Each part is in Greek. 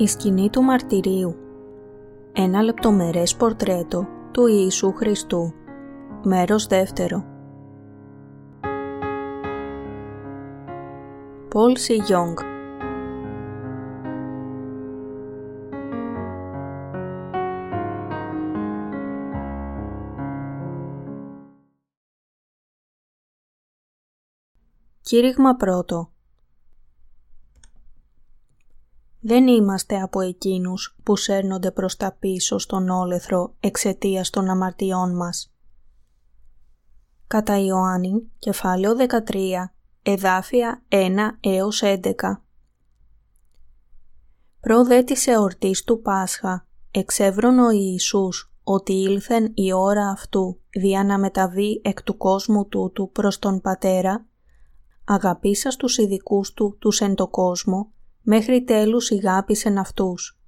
Η σκηνή του μαρτυρίου Ένα λεπτομερές πορτρέτο του Ιησού Χριστού. Μέρος δεύτερο. Πολ Σι Γιόγκ. Κήρυγμα πρώτο Δεν είμαστε από εκείνους που σέρνονται προς τα πίσω στον όλεθρο εξαιτίας των αμαρτιών μας. Κατά Ιωάννη, κεφάλαιο 13, εδάφια 1 έως 11 Προδέ της εορτής του Πάσχα, εξεύρων ο Ιησούς ότι ήλθεν η ώρα αυτού δια να μεταβεί εκ του κόσμου τούτου προς τον Πατέρα, αγαπήσας τους ειδικούς του τους εν το κόσμο, μέχρι τέλους ηγάπησεν αυτούς.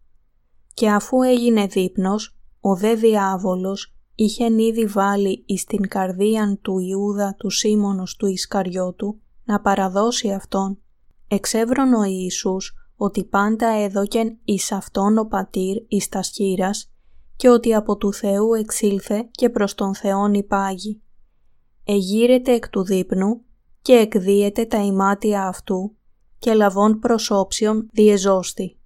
Και αφού έγινε δείπνος, ο δε διάβολος είχε ήδη βάλει εις την καρδίαν του Ιούδα του Σίμωνος του Ισκαριώτου να παραδώσει αυτόν. Εξεύρων ο Ιησούς ότι πάντα έδωκεν εις αυτόν ο πατήρ εις τας σχήρας και ότι από του Θεού εξήλθε και προς τον Θεόν υπάγει. Εγείρεται εκ του δείπνου και εκδίεται τα ημάτια αυτού και λαβών προσώψεων διεζώστη.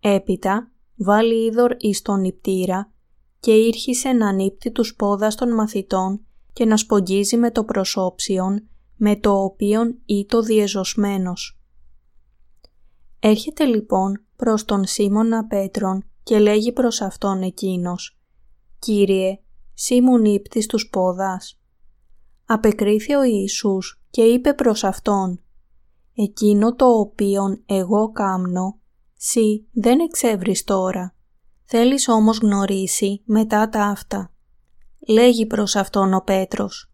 Έπειτα βάλει είδωρ εις τον νηπτήρα και ήρχισε να νύπτει τους πόδας των μαθητών και να σπογγίζει με το προσώψιον με το οποίον ήτο διεζωσμένος. Έρχεται λοιπόν προς τον Σίμωνα Πέτρον και λέγει προς αυτόν εκείνος «Κύριε, σύ μου νύπτεις τους πόδας». Απεκρίθη ο Ιησούς και είπε προς αυτόν Εκείνο το οποίον εγώ κάμνω, σύ δεν εξεύρεις τώρα. Θέλεις όμως γνωρίσει μετά τα αυτά. Λέγει προς αυτόν ο Πέτρος.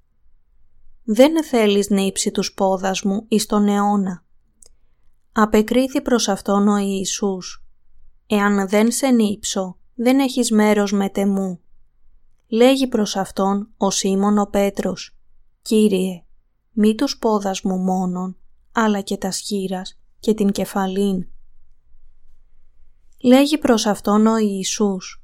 Δεν θέλεις νύψει τους πόδας μου εις τον αιώνα. Απεκρίθη προς αυτόν ο Ιησούς. Εάν δεν σε νύψω, δεν έχεις μέρος με τεμού. Λέγει προς αυτόν ο Σίμων ο Πέτρος. Κύριε, μη τους πόδας μου μόνον, αλλά και τα σχήρας και την κεφαλήν. Λέγει προς αυτόν ο Ιησούς,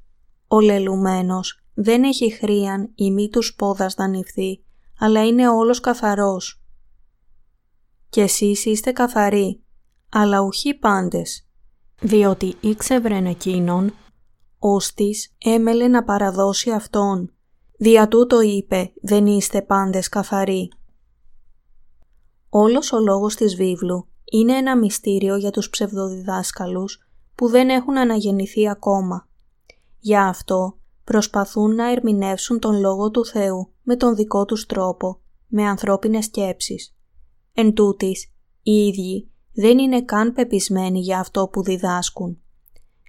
ο λελουμένος δεν έχει χρίαν ή μη τους πόδας δανειφθεί, αλλά είναι όλος καθαρός. Και εσείς είστε καθαροί, αλλά ουχοί πάντες, διότι ήξευρεν εκείνον, ώστις έμελε να παραδώσει αυτόν. Δια τούτο είπε, δεν είστε πάντες καθαροί. Όλος ο λόγος της βίβλου είναι ένα μυστήριο για τους ψευδοδιδάσκαλους που δεν έχουν αναγεννηθεί ακόμα. Για αυτό προσπαθούν να ερμηνεύσουν τον Λόγο του Θεού με τον δικό τους τρόπο, με ανθρώπινες σκέψεις. Εν τούτης, οι ίδιοι δεν είναι καν πεπισμένοι για αυτό που διδάσκουν.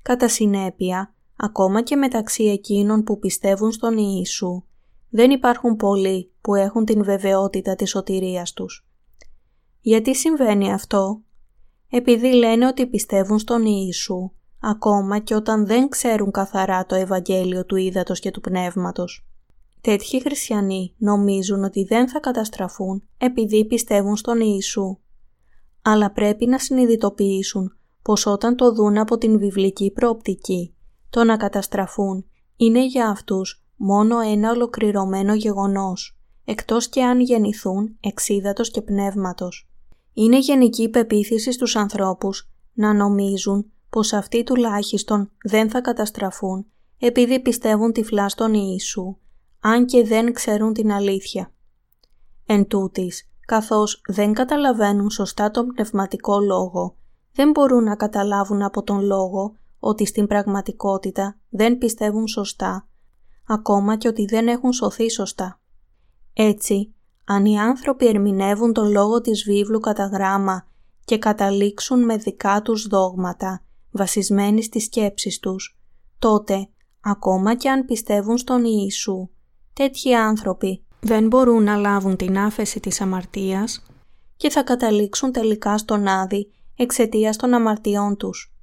Κατά συνέπεια, ακόμα και μεταξύ εκείνων που πιστεύουν στον Ιησού, δεν υπάρχουν πολλοί που έχουν την βεβαιότητα της σωτηρίας τους. Γιατί συμβαίνει αυτό; Επειδή λένε ότι πιστεύουν στον Ιησού, ακόμα και όταν δεν ξέρουν καθαρά το Ευαγγέλιο του Ήδατος και του Πνεύματος. Τέτοιοι χριστιανοί νομίζουν ότι δεν θα καταστραφούν επειδή πιστεύουν στον Ιησού. Αλλά πρέπει να συνειδητοποιήσουν πως όταν το δουν από την βιβλική προοπτική, το να καταστραφούν είναι για αυτούς μόνο ένα ολοκληρωμένο γεγονός, εκτός και αν γεννηθούν εξίδατος και πνεύματος. Είναι γενική πεποίθηση στους ανθρώπους να νομίζουν πως αυτοί τουλάχιστον δεν θα καταστραφούν επειδή πιστεύουν τυφλά στον Ιησού, αν και δεν ξέρουν την αλήθεια. Εν τούτης, καθώς δεν καταλαβαίνουν σωστά τον πνευματικό λόγο, δεν μπορούν να καταλάβουν από τον λόγο ότι στην πραγματικότητα δεν πιστεύουν σωστά, ακόμα και ότι δεν έχουν σωθεί σωστά. Έτσι, αν οι άνθρωποι ερμηνεύουν τον λόγο της βίβλου κατά γράμμα και καταλήξουν με δικά τους δόγματα, βασισμένοι στις σκέψεις τους, τότε, ακόμα και αν πιστεύουν στον Ιησού, τέτοιοι άνθρωποι δεν μπορούν να λάβουν την άφεση της αμαρτίας και θα καταλήξουν τελικά στον Άδη εξαιτίας των αμαρτιών τους.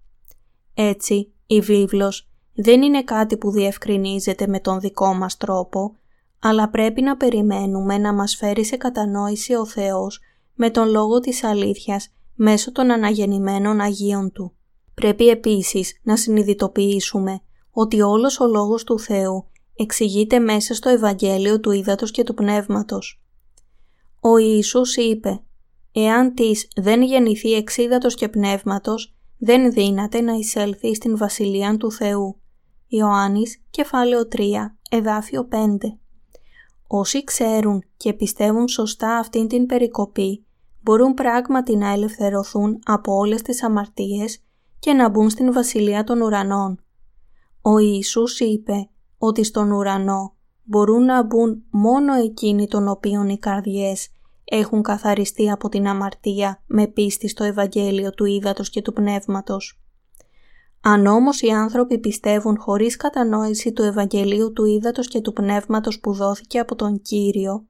Έτσι, η βίβλος δεν είναι κάτι που διευκρινίζεται με τον δικό μας τρόπο, αλλά πρέπει να περιμένουμε να μας φέρει σε κατανόηση ο Θεός με τον λόγο της αλήθειας μέσω των αναγεννημένων Αγίων Του. Πρέπει επίσης να συνειδητοποιήσουμε ότι όλος ο Λόγος του Θεού εξηγείται μέσα στο Ευαγγέλιο του Ήδατος και του Πνεύματος. Ο Ιησούς είπε «Εάν της δεν γεννηθεί εξίδατος και πνεύματος, δεν δύναται να εισέλθει στην Βασιλεία του Θεού». Ιωάννης, κεφάλαιο 3, εδάφιο 5. Όσοι ξέρουν και πιστεύουν σωστά αυτήν την περικοπή, μπορούν πράγματι να ελευθερωθούν από όλες τις αμαρτίες και να μπουν στην Βασιλεία των Ουρανών. Ο Ιησούς είπε ότι στον ουρανό μπορούν να μπουν μόνο εκείνοι των οποίων οι καρδιές έχουν καθαριστεί από την αμαρτία με πίστη στο Ευαγγέλιο του Ήδατος και του Πνεύματος. Αν όμως οι άνθρωποι πιστεύουν χωρίς κατανόηση του Ευαγγελίου του Ήδατος και του Πνεύματος που δόθηκε από τον Κύριο,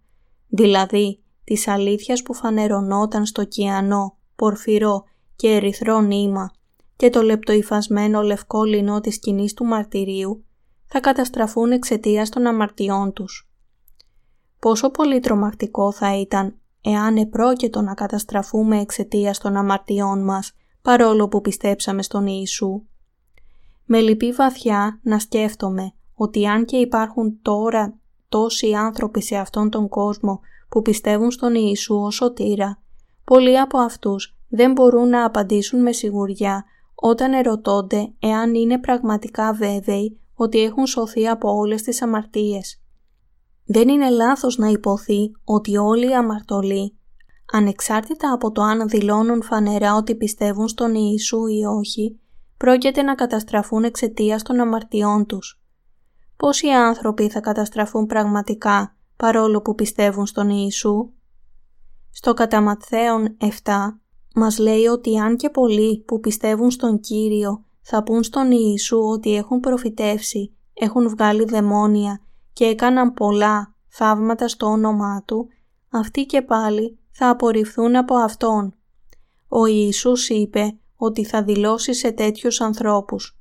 δηλαδή της αλήθειας που φανερωνόταν στο κιανό, πορφυρό και ερυθρό νήμα και το λεπτοϊφασμένο λευκό λινό της σκηνής του μαρτυρίου, θα καταστραφούν εξαιτίας των αμαρτιών τους. Πόσο πολύ τρομακτικό θα ήταν εάν επρόκειτο να καταστραφούμε εξαιτίας των αμαρτιών μας παρόλο που πιστέψαμε στον Ιησού. Με λυπεί βαθιά να σκέφτομαι ότι αν και υπάρχουν τώρα τόσοι άνθρωποι σε αυτόν τον κόσμο που πιστεύουν στον Ιησού ως σωτήρα, πολλοί από αυτούς δεν μπορούν να απαντήσουν με σιγουριά όταν ερωτώνται εάν είναι πραγματικά βέβαιοι ότι έχουν σωθεί από όλες τις αμαρτίες. Δεν είναι λάθος να υποθεί ότι όλοι οι αμαρτωλοί, ανεξάρτητα από το αν δηλώνουν φανερά ότι πιστεύουν στον Ιησού ή όχι, πρόκειται να καταστραφούν εξαιτίας των αμαρτιών τους. Πόσοι άνθρωποι θα καταστραφούν πραγματικά παρόλο που πιστεύουν στον Ιησού; Στο κατά 7 μας λέει ότι αν και πολλοί που πιστεύουν στον Κύριο θα πούν στον Ιησού ότι έχουν προφητεύσει, έχουν βγάλει δαιμόνια και έκαναν πολλά θαύματα στο όνομά Του, αυτοί και πάλι θα απορριφθούν από Αυτόν. Ο Ιησούς είπε ότι θα δηλώσει σε τέτοιους ανθρώπους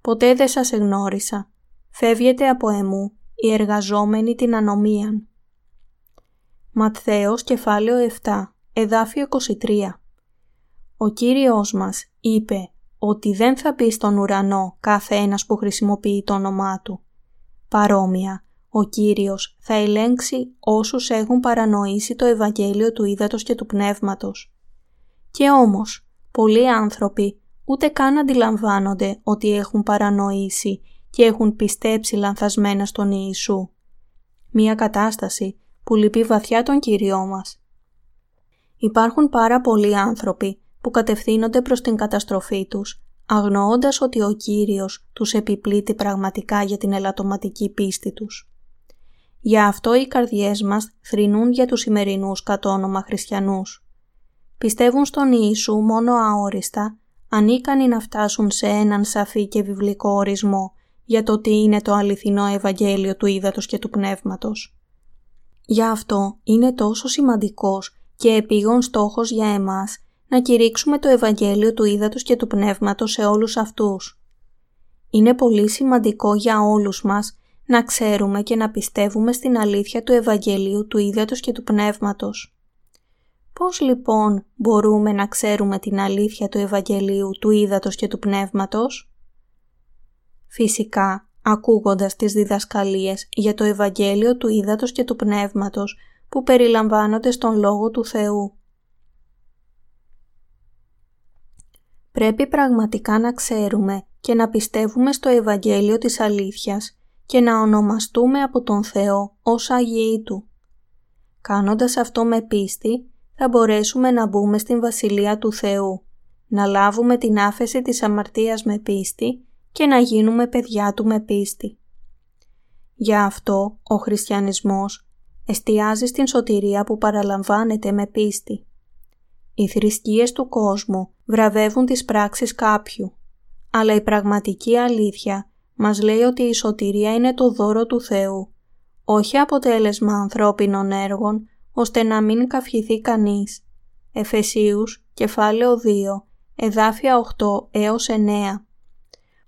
«Ποτέ δεν σας εγνώρισα. Φεύγετε από εμού, οι εργαζόμενοι την ανομίαν». Ματθαίος κεφάλαιο 7, εδάφιο 23 Ο Κύριος μας είπε ότι δεν θα μπει στον ουρανό κάθε ένας που χρησιμοποιεί το όνομά Του. Παρόμοια, ο Κύριος θα ελέγξει όσους έχουν παρανοήσει το Ευαγγέλιο του Ήδατος και του Πνεύματος. Και όμως, πολλοί άνθρωποι ούτε καν αντιλαμβάνονται ότι έχουν παρανοήσει και έχουν πιστέψει λανθασμένα στον Ιησού. Μία κατάσταση που λυπεί βαθιά τον Κύριό μας. Υπάρχουν πάρα πολλοί άνθρωποι που κατευθύνονται προς την καταστροφή τους, αγνοώντας ότι ο Κύριος τους επιπλήττει πραγματικά για την ελαττωματική πίστη τους. Γι' αυτό οι καρδιές μας θρηνούν για τους σημερινούς κατ' όνομα χριστιανούς. Πιστεύουν στον Ιησού μόνο αόριστα, ανίκανοι να φτάσουν σε έναν σαφή και βιβλικό ορισμό για το τι είναι το αληθινό Ευαγγέλιο του Ήδατος και του Πνεύματος. Γι' αυτό είναι τόσο σημαντικός και επίγον στόχος για εμάς να κηρύξουμε το Ευαγγέλιο του Ήδατος και του Πνεύματος σε όλους αυτούς. Είναι πολύ σημαντικό για όλους μας να ξέρουμε και να πιστεύουμε στην αλήθεια του Ευαγγελίου του Ήδατος και του Πνεύματος. Πώς λοιπόν μπορούμε να ξέρουμε την αλήθεια του Ευαγγελίου του Ήδατος και του Πνεύματος; Φυσικά, ακούγοντας τις διδασκαλίες για το Ευαγγέλιο του Ήδατος και του Πνεύματος που περιλαμβάνονται στον Λόγο του Θεού. Πρέπει πραγματικά να ξέρουμε και να πιστεύουμε στο Ευαγγέλιο της αλήθειας και να ονομαστούμε από τον Θεό ως Αγίοι Του. Κάνοντας αυτό με πίστη, θα μπορέσουμε να μπούμε στην Βασιλεία του Θεού, να λάβουμε την άφεση της αμαρτίας με πίστη και να γίνουμε παιδιά Του με πίστη. Γι' αυτό ο χριστιανισμός εστιάζει στην σωτηρία που παραλαμβάνεται με πίστη. Οι θρησκείες του κόσμου βραβεύουν τις πράξεις κάποιου, αλλά η πραγματική αλήθεια μας λέει ότι η σωτηρία είναι το δώρο του Θεού, όχι αποτέλεσμα ανθρώπινων έργων, ώστε να μην καυχηθεί κανείς. Εφεσίους, κεφάλαιο 2, εδάφια 8 έως 9.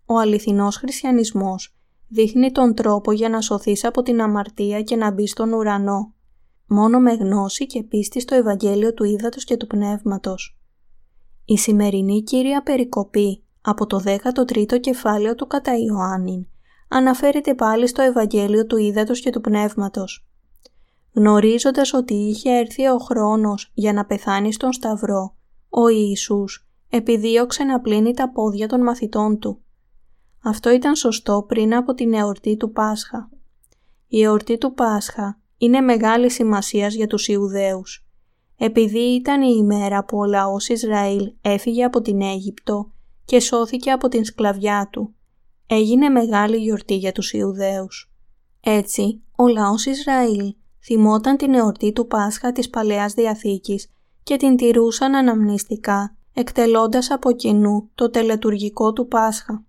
Ο αληθινός χριστιανισμός δείχνει τον τρόπο για να σωθείς από την αμαρτία και να μπεις στον ουρανό μόνο με γνώση και πίστη στο Ευαγγέλιο του Ήδατος και του Πνεύματος. Η σημερινή Κύρια Περικοπή από το 13ο κεφάλαιο του κατά Ιωάννην, αναφέρεται πάλι στο Ευαγγέλιο του Ήδατος και του Πνεύματος. Γνωρίζοντας ότι είχε έρθει ο χρόνος για να πεθάνει στον Σταυρό, ο Ιησούς επιδίωξε να πλύνει τα πόδια των μαθητών του. Αυτό ήταν σωστό πριν από την εορτή του Πάσχα. Η εορτή του Πάσχα είναι μεγάλη σημασίας για τους Ιουδαίους. Επειδή ήταν η ημέρα που ο λαός Ισραήλ έφυγε από την Αίγυπτο και σώθηκε από την σκλαβιά του, έγινε μεγάλη γιορτή για τους Ιουδαίους. Έτσι, ο λαός Ισραήλ θυμόταν την εορτή του Πάσχα της Παλαιάς Διαθήκης και την τηρούσαν αναμνηστικά, εκτελώντας από κοινού το τελετουργικό του Πάσχα.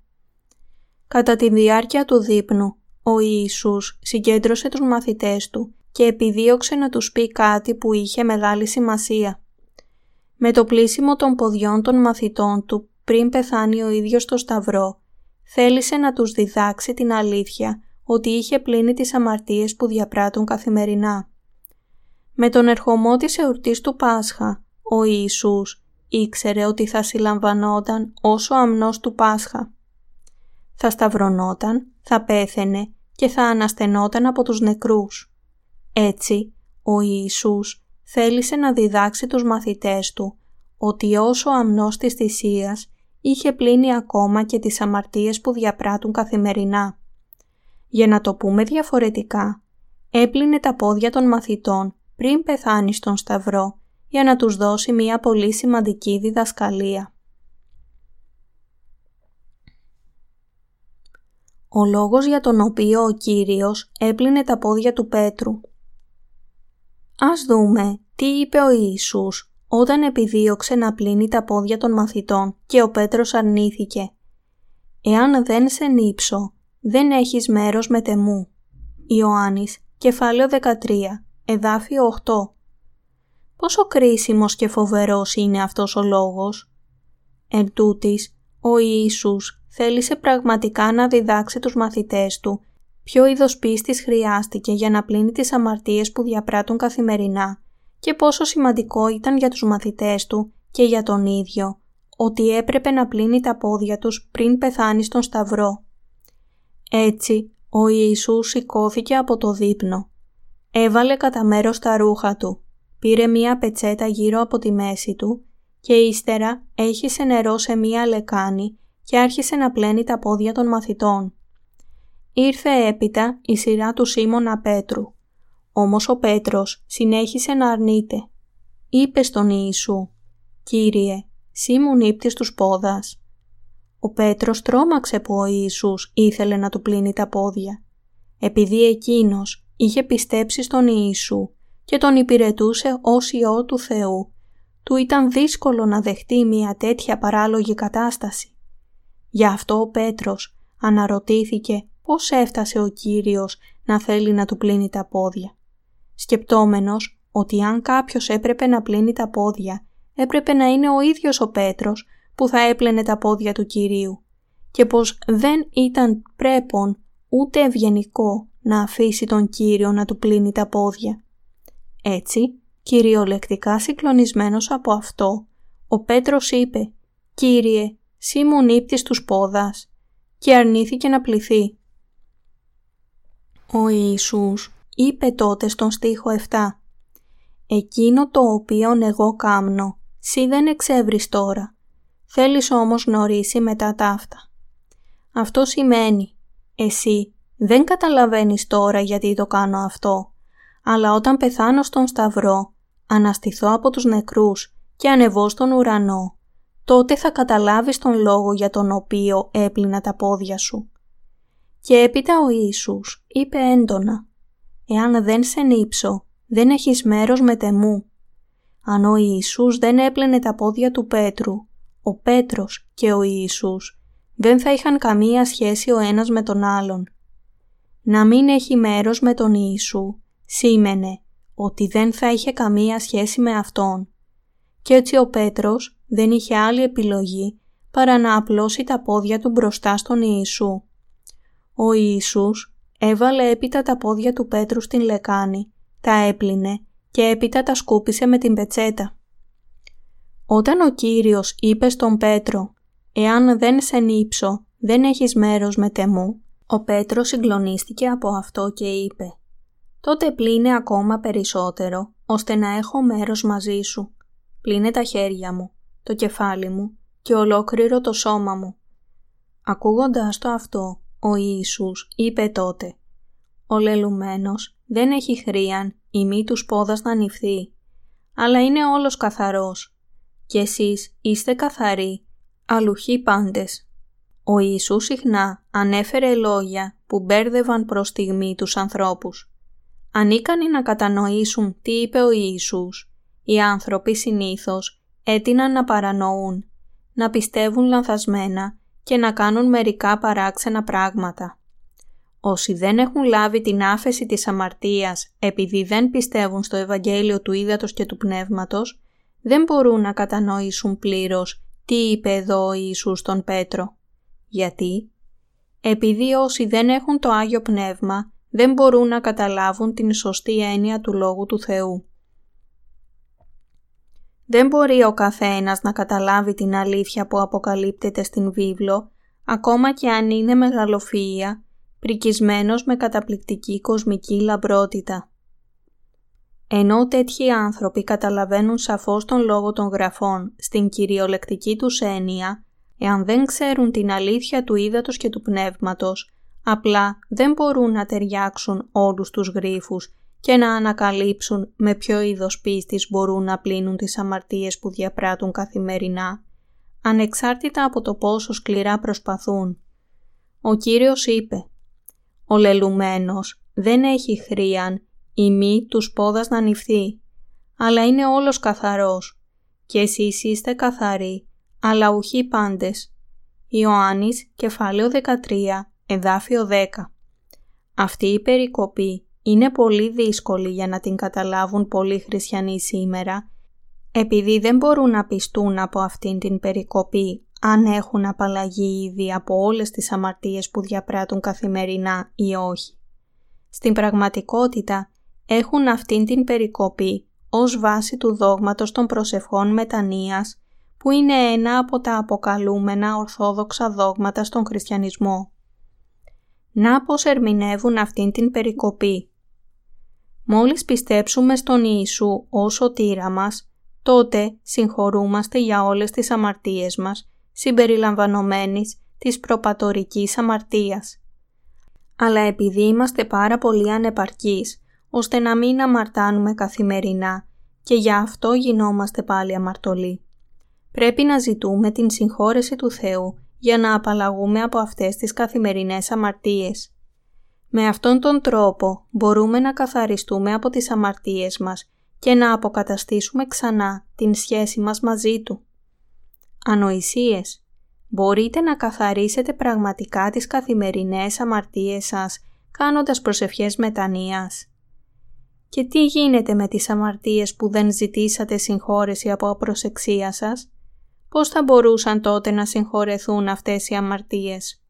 Κατά τη διάρκεια του δείπνου, ο Ιησούς συγκέντρωσε τους μαθητές του και επιδίωξε να τους πει κάτι που είχε μεγάλη σημασία. Με το πλήσιμο των ποδιών των μαθητών του πριν πεθάνει ο ίδιος στο Σταυρό, θέλησε να τους διδάξει την αλήθεια ότι είχε πλύνει τις αμαρτίες που διαπράττουν καθημερινά. Με τον ερχομό της εορτής του Πάσχα, ο Ιησούς ήξερε ότι θα συλλαμβανόταν όσο αμνός του Πάσχα. Θα σταυρωνόταν, θα πέθαινε και θα αναστενόταν από τους νεκρούς. Έτσι, ο Ιησούς θέλησε να διδάξει τους μαθητές του ότι όσο αμνός της θυσίας είχε πλύνει ακόμα και τις αμαρτίες που διαπράττουν καθημερινά. Για να το πούμε διαφορετικά, έπλυνε τα πόδια των μαθητών πριν πεθάνει στον Σταυρό για να τους δώσει μία πολύ σημαντική διδασκαλία. Ο λόγος για τον οποίο ο Κύριος έπλυνε τα πόδια του Πέτρου. Ας δούμε τι είπε ο Ιησούς όταν επιδίωξε να πλύνει τα πόδια των μαθητών και ο Πέτρος αρνήθηκε. «Εάν δεν σε νύψω, δεν έχεις μέρος με τεμού». Ιωάννης, κεφάλαιο 13, εδάφιο 8. Πόσο κρίσιμος και φοβερός είναι αυτός ο λόγος. Εν τούτης, ο Ιησούς θέλησε πραγματικά να διδάξει τους μαθητές του ποιο είδος πίστης χρειάστηκε για να πλύνει τις αμαρτίες που διαπράττουν καθημερινά και πόσο σημαντικό ήταν για τους μαθητές του και για τον ίδιο ότι έπρεπε να πλύνει τα πόδια τους πριν πεθάνει στον Σταυρό. Έτσι, ο Ιησούς σηκώθηκε από το δείπνο. Έβαλε κατά μέρος τα ρούχα του, πήρε μία πετσέτα γύρω από τη μέση του και ύστερα έχισε νερό σε μία λεκάνη και άρχισε να πλένει τα πόδια των μαθητών. Ήρθε έπειτα η σειρά του Σίμωνα Πέτρου. Όμως ο Πέτρος συνέχισε να αρνείται. Είπε στον Ιησού «Κύριε, σύ μου νύπτεις τους πόδας». Ο Πέτρος τρόμαξε που ο Ιησούς ήθελε να του πλύνει τα πόδια. Επειδή εκείνος είχε πιστέψει στον Ιησού και τον υπηρετούσε ως Υιό του Θεού, του ήταν δύσκολο να δεχτεί μια τέτοια παράλογη κατάσταση. Γι' αυτό ο Πέτρος αναρωτήθηκε πώς έφτασε ο Κύριος να θέλει να του πλύνει τα πόδια. Σκεπτόμενος ότι αν κάποιος έπρεπε να πλύνει τα πόδια, έπρεπε να είναι ο ίδιος ο Πέτρος που θα έπλαινε τα πόδια του Κυρίου και πως δεν ήταν πρέπον ούτε ευγενικό να αφήσει τον Κύριο να του πλύνει τα πόδια. Έτσι, κυριολεκτικά συγκλονισμένος από αυτό, ο Πέτρος είπε «Κύριε, σύ μου νύπτεις τους πόδας» και αρνήθηκε να πληθεί. Ο Ιησούς είπε τότε στον στίχο 7 «Εκείνο το οποίον εγώ κάμνω, σύ δεν εξεύρεις τώρα, θέλεις όμως γνωρίσει μετά ταύτα». Αυτό σημαίνει «Εσύ δεν καταλαβαίνεις τώρα γιατί το κάνω αυτό, αλλά όταν πεθάνω στον Σταυρό, αναστηθώ από τους νεκρούς και ανεβώ στον ουρανό, τότε θα καταλάβεις τον λόγο για τον οποίο έπλυνα τα πόδια σου. Και έπειτα ο Ιησούς είπε έντονα «Εάν δεν σε νύψω, δεν έχεις μέρος με τεμού». Αν ο Ιησούς δεν έπλαινε τα πόδια του Πέτρου, ο Πέτρος και ο Ιησούς δεν θα είχαν καμία σχέση ο ένας με τον άλλον. Να μην έχει μέρος με τον Ιησού σήμαινε ότι δεν θα είχε καμία σχέση με Αυτόν. Και έτσι ο Πέτρος δεν είχε άλλη επιλογή παρά να απλώσει τα πόδια του μπροστά στον Ιησού. Ο Ιησούς έβαλε έπειτα τα πόδια του Πέτρου στην λεκάνη, τα έπλυνε και έπειτα τα σκούπισε με την πετσέτα. Όταν ο Κύριος είπε στον Πέτρο «Εάν δεν σε νύψω, δεν έχεις μέρος με τεμού». Ο Πέτρος συγκλονίστηκε από αυτό και είπε «Τότε πλύνε ακόμα περισσότερο, ώστε να έχω μέρος μαζί σου. Πλύνε τα χέρια μου, το κεφάλι μου και ολόκληρο το σώμα μου». Ακούγοντας το αυτό, ο Ιησούς είπε τότε «Ο λελουμένος δεν έχει χρίαν η μη τους πόδας να ανοιχθεί, αλλά είναι όλος καθαρός. Και εσείς είστε καθαροί, αλουχοί πάντες». Ο Ιησούς συχνά ανέφερε λόγια που μπέρδευαν προς στιγμή τους ανθρώπους. Ανίκανοι να κατανοήσουν τι είπε ο Ιησούς, οι άνθρωποι συνήθως έτειναν να παρανοούν, να πιστεύουν λανθασμένα και να κάνουν μερικά παράξενα πράγματα. Όσοι δεν έχουν λάβει την άφεση της αμαρτίας επειδή δεν πιστεύουν στο Ευαγγέλιο του Ήδατος και του Πνεύματος, δεν μπορούν να κατανοήσουν πλήρως τι είπε εδώ ο Ιησούς τον Πέτρο. Γιατί; Επειδή όσοι δεν έχουν το Άγιο Πνεύμα δεν μπορούν να καταλάβουν την σωστή έννοια του Λόγου του Θεού. Δεν μπορεί ο καθένας να καταλάβει την αλήθεια που αποκαλύπτεται στην βίβλο, ακόμα και αν είναι μεγαλοφυΐα, πρικισμένος με καταπληκτική κοσμική λαμπρότητα. Ενώ τέτοιοι άνθρωποι καταλαβαίνουν σαφώς τον λόγο των γραφών στην κυριολεκτική τους έννοια, εάν δεν ξέρουν την αλήθεια του ύδατος και του πνεύματος, απλά δεν μπορούν να ταιριάξουν όλους τους γρίφους και να ανακαλύψουν με ποιο είδος πίστης μπορούν να πλύνουν τις αμαρτίες που διαπράττουν καθημερινά, ανεξάρτητα από το πόσο σκληρά προσπαθούν. Ο Κύριος είπε «Ο λελουμένος δεν έχει χρίαν ή μη τους πόδας να νυφθεί, αλλά είναι όλος καθαρός και εσείς είστε καθαροί, αλλά ουχοί πάντες». Ιωάννης, κεφάλαιο 13, εδάφιο 10. Αυτή η περικοπή είναι πολύ δύσκολη για να την καταλάβουν πολλοί χριστιανοί σήμερα, επειδή δεν μπορούν να πιστούν από αυτήν την περικοπή αν έχουν απαλλαγή ήδη από όλες τις αμαρτίες που διαπράττουν καθημερινά ή όχι. Στην πραγματικότητα έχουν αυτήν την περικοπή ως βάση του δόγματος των προσευχών μετανοίας που είναι ένα από τα αποκαλούμενα ορθόδοξα δόγματα στον χριστιανισμό. Να πως ερμηνεύουν αυτήν την περικοπή. Μόλις πιστέψουμε στον Ιησού ως σωτήρα μας, τότε συγχωρούμαστε για όλες τις αμαρτίες μας, συμπεριλαμβανομένης της προπατορικής αμαρτίας. Αλλά επειδή είμαστε πάρα πολύ ανεπαρκείς, ώστε να μην αμαρτάνουμε καθημερινά και για αυτό γινόμαστε πάλι αμαρτωλοί. Πρέπει να ζητούμε την συγχώρεση του Θεού για να απαλλαγούμε από αυτές τις καθημερινές αμαρτίες. Με αυτόν τον τρόπο μπορούμε να καθαριστούμε από τις αμαρτίες μας και να αποκαταστήσουμε ξανά την σχέση μας μαζί Του. Ανοησίες. Μπορείτε να καθαρίσετε πραγματικά τις καθημερινές αμαρτίες σας κάνοντας προσευχές μετανοίας. Και τι γίνεται με τις αμαρτίες που δεν ζητήσατε συγχώρεση από απροσεξία σας; Πώς θα μπορούσαν τότε να συγχωρεθούν αυτές οι αμαρτίες;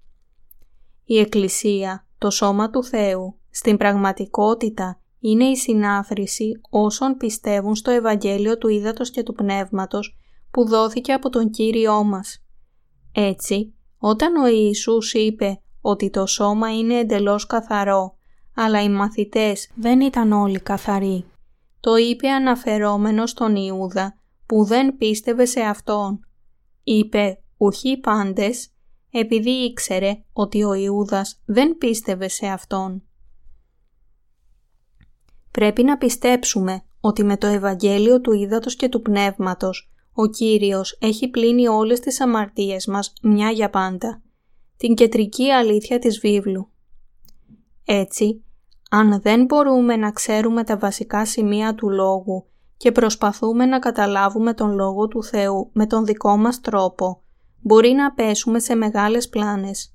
Η Εκκλησία, το Σώμα του Θεού, στην πραγματικότητα είναι η συνάθρηση όσων πιστεύουν στο Ευαγγέλιο του Ήδατος και του Πνεύματος που δόθηκε από τον Κύριό μας. Έτσι, όταν ο Ιησούς είπε ότι το σώμα είναι εντελώς καθαρό, αλλά οι μαθητές δεν ήταν όλοι καθαροί, το είπε αναφερόμενος στον Ιούδα που δεν πίστευε σε Αυτόν. Είπε «ουχοί πάντες» επειδή ήξερε ότι ο Ιούδας δεν πίστευε σε Αυτόν. Πρέπει να πιστέψουμε ότι με το Ευαγγέλιο του Ήδατος και του Πνεύματος ο Κύριος έχει πλύνει όλες τις αμαρτίες μας μια για πάντα. Την κεντρική αλήθεια της βίβλου. Έτσι, αν δεν μπορούμε να ξέρουμε τα βασικά σημεία του Λόγου και προσπαθούμε να καταλάβουμε τον Λόγο του Θεού με τον δικό μας τρόπο, μπορεί να πέσουμε σε μεγάλες πλάνες.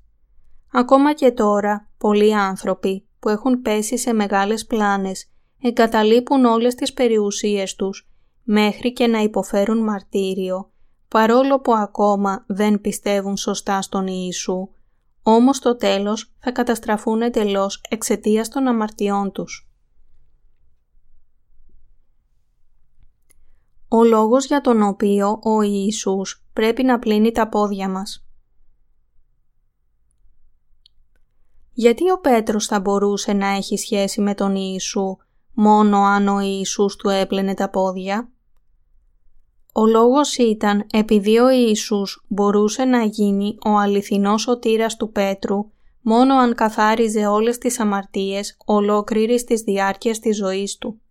Ακόμα και τώρα, πολλοί άνθρωποι που έχουν πέσει σε μεγάλες πλάνες εγκαταλείπουν όλες τις περιουσίες τους μέχρι και να υποφέρουν μαρτύριο, παρόλο που ακόμα δεν πιστεύουν σωστά στον Ιησού, όμως στο τέλος θα καταστραφούν εντελώς εξαιτίας των αμαρτιών τους. Ο λόγος για τον οποίο ο Ιησούς πρέπει να πλύνει τα πόδια μας. Γιατί ο Πέτρος θα μπορούσε να έχει σχέση με τον Ιησού μόνο αν ο Ιησούς του έπλαινε τα πόδια; Ο λόγος ήταν επειδή ο Ιησούς μπορούσε να γίνει ο αληθινός σωτήρας του Πέτρου μόνο αν καθάριζε όλες τις αμαρτίες ολόκληρης της διάρκειας της ζωής του.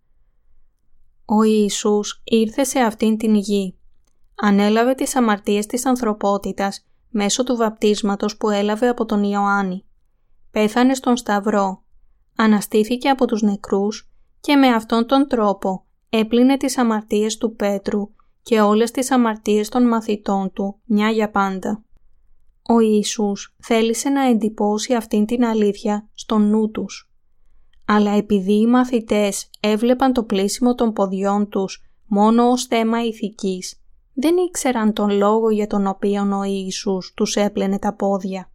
Ο Ιησούς ήρθε σε αυτήν την γη. Ανέλαβε τις αμαρτίες της ανθρωπότητας μέσω του βαπτίσματος που έλαβε από τον Ιωάννη. Πέθανε στον Σταυρό, αναστήθηκε από τους νεκρούς και με αυτόν τον τρόπο έπλυνε τις αμαρτίες του Πέτρου και όλες τις αμαρτίες των μαθητών του μια για πάντα. Ο Ιησούς θέλησε να εντυπώσει αυτήν την αλήθεια στον νου τους. Αλλά επειδή οι μαθητές έβλεπαν το πλήσιμο των ποδιών τους μόνο ως θέμα ηθικής, δεν ήξεραν τον λόγο για τον οποίο ο Ιησούς τους έπλαινε τα πόδια.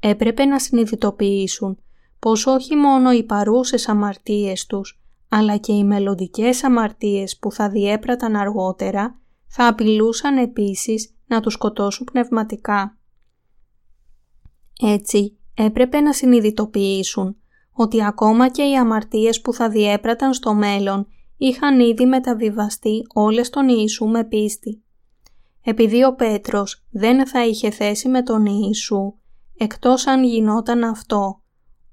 Έπρεπε να συνειδητοποιήσουν πως όχι μόνο οι παρούσες αμαρτίες τους, αλλά και οι μελλοντικές αμαρτίες που θα διέπραταν αργότερα, θα απειλούσαν επίσης να τους σκοτώσουν πνευματικά. Έτσι, έπρεπε να συνειδητοποιήσουν ότι ακόμα και οι αμαρτίες που θα διέπραταν στο μέλλον είχαν ήδη μεταβιβαστεί όλες τον Ιησού με πίστη. Επειδή ο Πέτρος δεν θα είχε θέση με τον Ιησού, εκτός αν γινόταν αυτό,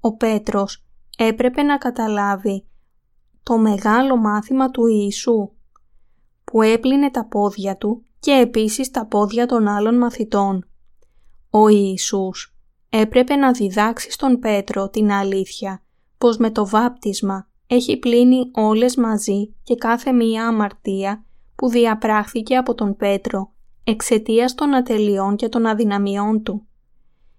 ο Πέτρος έπρεπε να καταλάβει το μεγάλο μάθημα του Ιησού, που έπλυνε τα πόδια του και επίσης τα πόδια των άλλων μαθητών. Ο Ιησούς έπρεπε να διδάξει στον Πέτρο την αλήθεια πως με το βάπτισμα έχει πλύνει όλες μαζί και κάθε μία αμαρτία που διαπράχθηκε από τον Πέτρο εξαιτίας των ατελειών και των αδυναμιών του.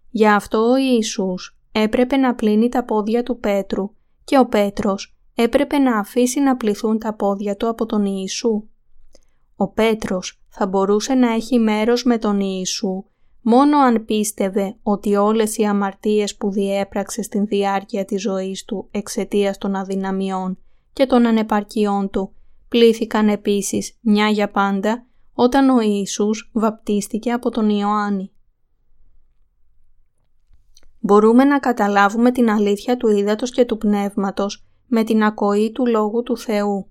Γι' αυτό ο Ιησούς έπρεπε να πλύνει τα πόδια του Πέτρου και ο Πέτρος έπρεπε να αφήσει να πληθούν τα πόδια του από τον Ιησού. Ο Πέτρος θα μπορούσε να έχει μέρος με τον Ιησού μόνο αν πίστευε ότι όλες οι αμαρτίες που διέπραξε στην διάρκεια της ζωής του εξαιτίας των αδυναμιών και των ανεπαρκειών του πλήθηκαν επίσης μια για πάντα όταν ο Ιησούς βαπτίστηκε από τον Ιωάννη. Μπορούμε να καταλάβουμε την αλήθεια του ύδατος και του πνεύματος με την ακοή του Λόγου του Θεού.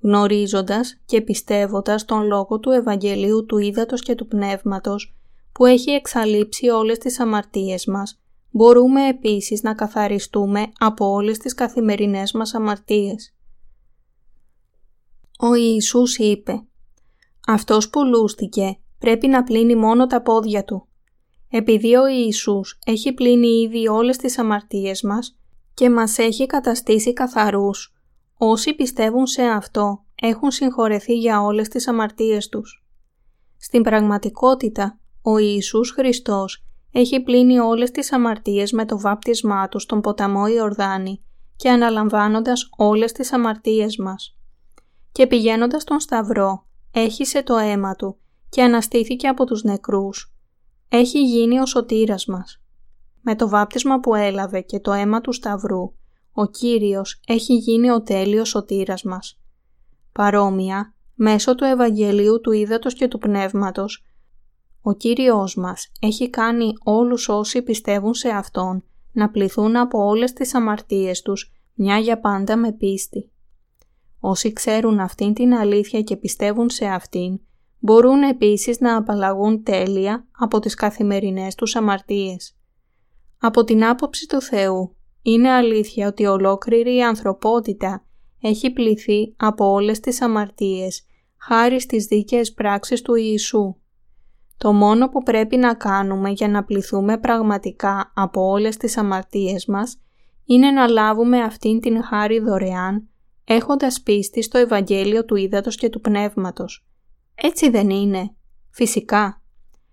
Γνωρίζοντας και πιστεύοντας τον Λόγο του Ευαγγελίου του ύδατος και του πνεύματος που έχει εξαλείψει όλες τις αμαρτίες μας, μπορούμε επίσης να καθαριστούμε από όλες τις καθημερινές μας αμαρτίες. Ο Ιησούς είπε «Αυτός που λούστηκε πρέπει να πλύνει μόνο τα πόδια του. Επειδή ο Ιησούς έχει πλύνει ήδη όλες τις αμαρτίες μας και μας έχει καταστήσει καθαρούς, όσοι πιστεύουν σε αυτό έχουν συγχωρεθεί για όλες τις αμαρτίες τους. Στην πραγματικότητα, ο Ιησούς Χριστός έχει πλύνει όλες τις αμαρτίες με το βάπτισμά Του στον ποταμό Ιορδάνη και αναλαμβάνοντας όλες τις αμαρτίες μας. Και πηγαίνοντας στον Σταυρό, έχισε το αίμα Του και αναστήθηκε από τους νεκρούς. Έχει γίνει ο σωτήρας μας. Με το βάπτισμα που έλαβε και το αίμα του Σταυρού, ο Κύριος έχει γίνει ο τέλειος σωτήρας μας. Παρόμοια, μέσω του Ευαγγελίου του Ήδατος και του Πνεύματος, ο Κύριος μας έχει κάνει όλους όσοι πιστεύουν σε Αυτόν να πληθούν από όλες τις αμαρτίες τους μια για πάντα με πίστη. Όσοι ξέρουν αυτήν την αλήθεια και πιστεύουν σε αυτήν, μπορούν επίσης να απαλλαγούν τέλεια από τις καθημερινές τους αμαρτίες. Από την άποψη του Θεού, είναι αλήθεια ότι ολόκληρη η ανθρωπότητα έχει πληθεί από όλες τις αμαρτίες χάρη στις δίκαιες πράξεις του Ιησού. Το μόνο που πρέπει να κάνουμε για να πληθούμε πραγματικά από όλες τις αμαρτίες μας είναι να λάβουμε αυτήν την χάρη δωρεάν έχοντας πίστη στο Ευαγγέλιο του Ήδατος και του Πνεύματος. Έτσι δεν είναι. Φυσικά.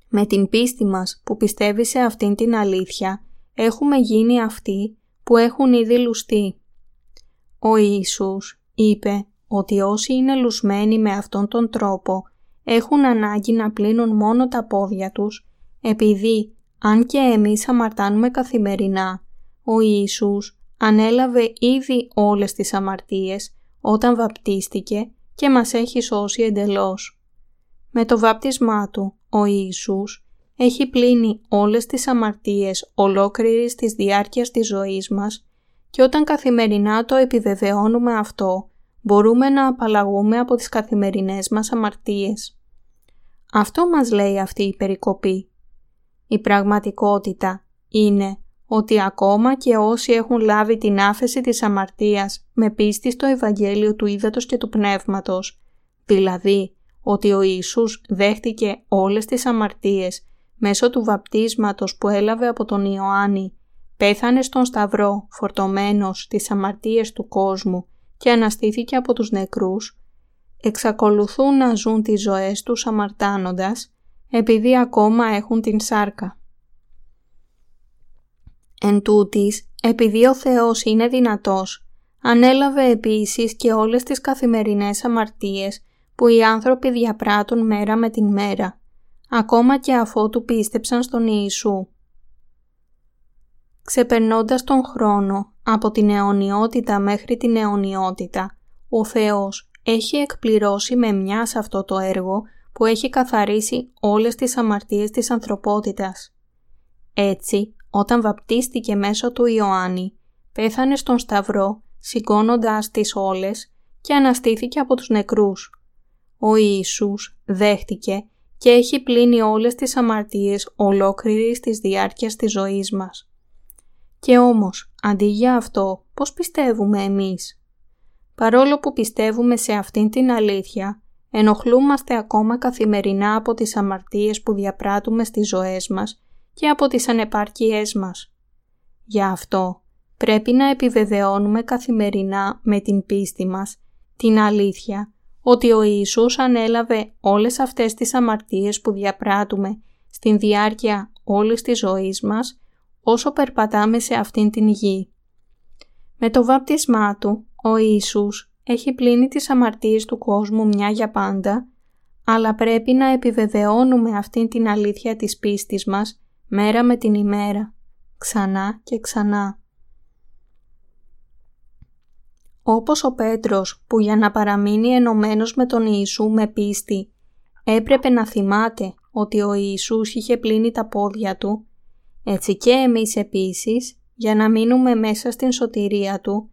Με την πίστη μας που πιστεύει σε αυτήν την αλήθεια έχουμε γίνει αυτοί που έχουν ήδη λουστεί. Ο Ιησούς είπε ότι όσοι είναι λουσμένοι με αυτόν τον τρόπο έχουν ανάγκη να πλύνουν μόνο τα πόδια τους, επειδή αν και εμείς αμαρτάνουμε καθημερινά, ο Ιησούς ανέλαβε ήδη όλες τις αμαρτίες όταν βαπτίστηκε και μας έχει σώσει εντελώς. Με το βάπτισμά Του, ο Ιησούς έχει πλύνει όλες τις αμαρτίες ολόκληρης της διάρκειας της ζωής μας και όταν καθημερινά το επιβεβαιώνουμε αυτό, μπορούμε να απαλλαγούμε από τις καθημερινές μας αμαρτίες. Αυτό μας λέει αυτή η περικοπή. Η πραγματικότητα είναι ότι ακόμα και όσοι έχουν λάβει την άφεση της αμαρτίας με πίστη στο Ευαγγέλιο του Ήδατος και του Πνεύματος, δηλαδή ότι ο Ιησούς δέχτηκε όλες τις αμαρτίες μέσω του βαπτίσματος που έλαβε από τον Ιωάννη, πέθανε στον Σταυρό φορτωμένος τις αμαρτίες του κόσμου και αναστήθηκε από τους νεκρούς, εξακολουθούν να ζουν τις ζωές τους αμαρτάνοντας επειδή ακόμα έχουν την σάρκα. Εν τούτης, επειδή ο Θεός είναι δυνατός, ανέλαβε επίσης και όλες τις καθημερινές αμαρτίες που οι άνθρωποι διαπράττουν μέρα με την μέρα, ακόμα και αφότου πίστεψαν στον Ιησού. Ξεπερνώντας τον χρόνο από την αιωνιότητα μέχρι την αιωνιότητα, ο Θεός έχει εκπληρώσει με μια σε αυτό το έργο που έχει καθαρίσει όλες τις αμαρτίες της ανθρωπότητας. Έτσι, όταν βαπτίστηκε μέσω του Ιωάννη, πέθανε στον Σταυρό σηκώνοντα τις όλες και αναστήθηκε από τους νεκρούς. Ο Ιησούς δέχτηκε και έχει πλύνει όλες τις αμαρτίες ολόκληρης της διάρκειας της ζωής μας. Και όμως, αντί για αυτό, πώς πιστεύουμε εμείς; Παρόλο που πιστεύουμε σε αυτήν την αλήθεια, ενοχλούμαστε ακόμα καθημερινά από τις αμαρτίες που διαπράττουμε στις ζωές μας και από τις ανεπάρκειές μας. Γι' αυτό πρέπει να επιβεβαιώνουμε καθημερινά με την πίστη μας την αλήθεια ότι ο Ιησούς ανέλαβε όλες αυτές τις αμαρτίες που διαπράττουμε στην διάρκεια όλης της ζωής μας όσο περπατάμε σε αυτήν την γη. Με το βάπτισμά Του, ο Ιησούς έχει πλύνει τις αμαρτίες του κόσμου μια για πάντα, αλλά πρέπει να επιβεβαιώνουμε αυτήν την αλήθεια της πίστης μας μέρα με την ημέρα, ξανά και ξανά. Όπως ο Πέτρος που για να παραμείνει ενωμένος με τον Ιησού με πίστη έπρεπε να θυμάται ότι ο Ιησούς είχε πλύνει τα πόδια του, έτσι και εμείς επίσης για να μείνουμε μέσα στην σωτηρία Του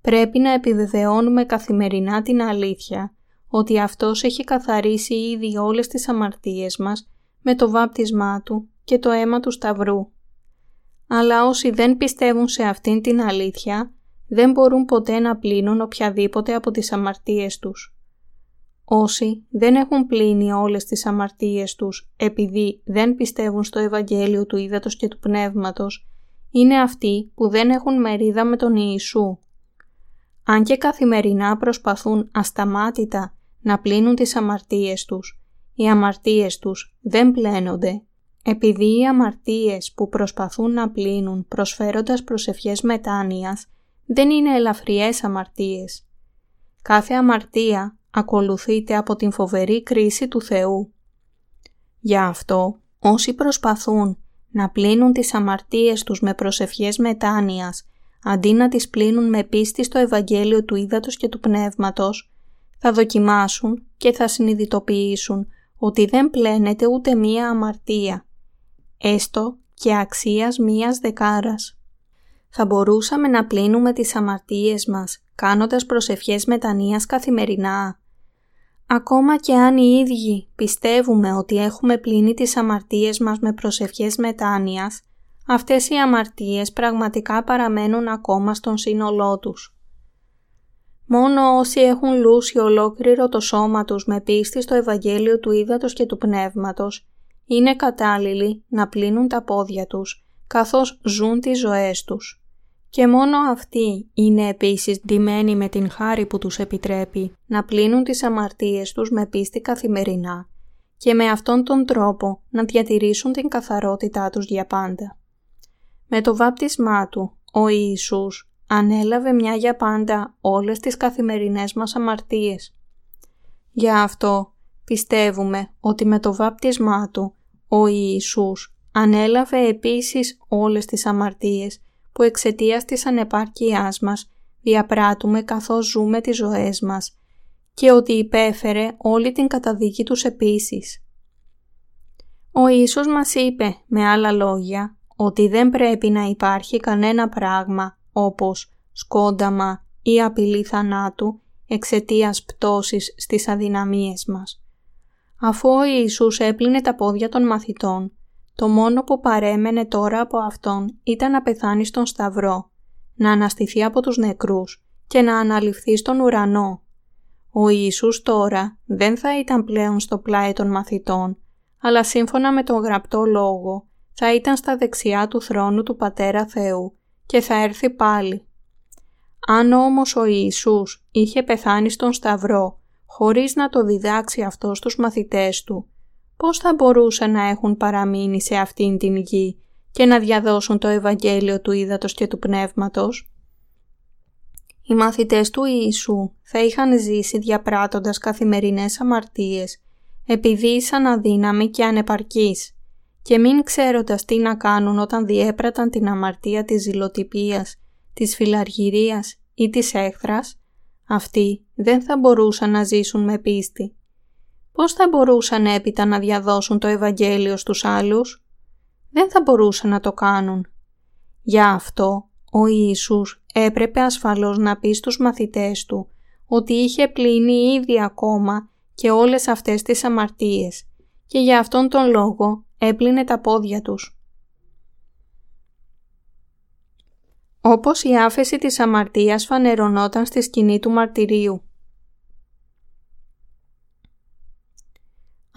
πρέπει να επιβεβαιώνουμε καθημερινά την αλήθεια ότι Αυτός έχει καθαρίσει ήδη όλες τις αμαρτίες μας με το βάπτισμά Του και το αίμα του Σταυρού. Αλλά όσοι δεν πιστεύουν σε αυτήν την αλήθεια, δεν μπορούν ποτέ να πλύνουν οποιαδήποτε από τις αμαρτίες τους. Όσοι δεν έχουν πλύνει όλες τις αμαρτίες τους επειδή δεν πιστεύουν στο Ευαγγέλιο του Ήδατος και του Πνεύματος, είναι αυτοί που δεν έχουν μερίδα με τον Ιησού. Αν και καθημερινά προσπαθούν ασταμάτητα να πλύνουν τις αμαρτίες τους, οι αμαρτίες τους δεν πλένονται επειδή οι αμαρτίες που προσπαθούν να πλύνουν προσφέροντας προσευχές μετάνοιας δεν είναι ελαφριές αμαρτίες. Κάθε αμαρτία ακολουθείται από την φοβερή κρίση του Θεού. Γι' αυτό όσοι προσπαθούν να πλύνουν τις αμαρτίες τους με προσευχές μετάνοιας αντί να τις πλύνουν με πίστη στο Ευαγγέλιο του Ήδατος και του Πνεύματος, θα δοκιμάσουν και θα συνειδητοποιήσουν ότι δεν πλένεται ούτε μία αμαρτία έστω και αξίας μίας δεκάρας. Θα μπορούσαμε να πλύνουμε τις αμαρτίες μας κάνοντας προσευχές μετανοίας καθημερινά. Ακόμα και αν οι ίδιοι πιστεύουμε ότι έχουμε πλύνει τις αμαρτίες μας με προσευχές μετάνοιας, αυτές οι αμαρτίες πραγματικά παραμένουν ακόμα στον σύνολό τους. Μόνο όσοι έχουν λούσει ολόκληρο το σώμα τους με πίστη στο Ευαγγέλιο του Ήδατος και του Πνεύματος είναι κατάλληλοι να πλύνουν τα πόδια τους καθώς ζουν τις ζωές τους. Και μόνο αυτοί είναι επίσης ντυμένοι με την χάρη που τους επιτρέπει να πλύνουν τις αμαρτίες τους με πίστη καθημερινά και με αυτόν τον τρόπο να διατηρήσουν την καθαρότητά τους για πάντα. Με το βάπτισμά του, ο Ιησούς ανέλαβε μια για πάντα όλες τις καθημερινές μας αμαρτίες. Για αυτό πιστεύουμε ότι με το βάπτισμά του ο Ιησούς ανέλαβε επίσης όλες τις αμαρτίες που εξαιτίας της ανεπάρκειάς μας διαπράττουμε καθώς ζούμε τις ζωές μας και ότι υπέφερε όλη την καταδίκη τους επίσης. Ο Ιησούς μας είπε, με άλλα λόγια, ότι δεν πρέπει να υπάρχει κανένα πράγμα όπως σκόνταμα ή απειλή θανάτου εξαιτίας πτώσης στις αδυναμίες μας. Αφού ο Ιησούς έπλυνε τα πόδια των μαθητών, το μόνο που παρέμενε τώρα από αυτόν ήταν να πεθάνει στον Σταυρό, να αναστηθεί από τους νεκρούς και να αναλυφθεί στον ουρανό. Ο Ιησούς τώρα δεν θα ήταν πλέον στο πλάι των μαθητών, αλλά σύμφωνα με τον γραπτό λόγο θα ήταν στα δεξιά του θρόνου του Πατέρα Θεού και θα έρθει πάλι. Αν όμως ο Ιησούς είχε πεθάνει στον Σταυρό χωρίς να το διδάξει αυτό στους μαθητές του, πώς θα μπορούσε να έχουν παραμείνει σε αυτήν την γη και να διαδώσουν το Ευαγγέλιο του Ήδατος και του Πνεύματος; Οι μαθητές του Ιησού θα είχαν ζήσει διαπράττοντας καθημερινές αμαρτίες επειδή ήσαν αδύναμοι και ανεπαρκείς και μην ξέροντας τι να κάνουν όταν διέπραταν την αμαρτία της ζηλοτυπίας, της φιλαργυρίας ή της έχθρας, αυτοί δεν θα μπορούσαν να ζήσουν με πίστη. Πώς θα μπορούσαν έπειτα να διαδώσουν το Ευαγγέλιο στους άλλους; Δεν θα μπορούσαν να το κάνουν. Γι' αυτό ο Ιησούς έπρεπε ασφαλώς να πει στους μαθητές του ότι είχε πλύνει ήδη ακόμα και όλες αυτές τις αμαρτίες και για αυτόν τον λόγο έπλυνε τα πόδια τους. Όπως η άφεση της αμαρτίας φανερωνόταν στη σκηνή του μαρτυρίου.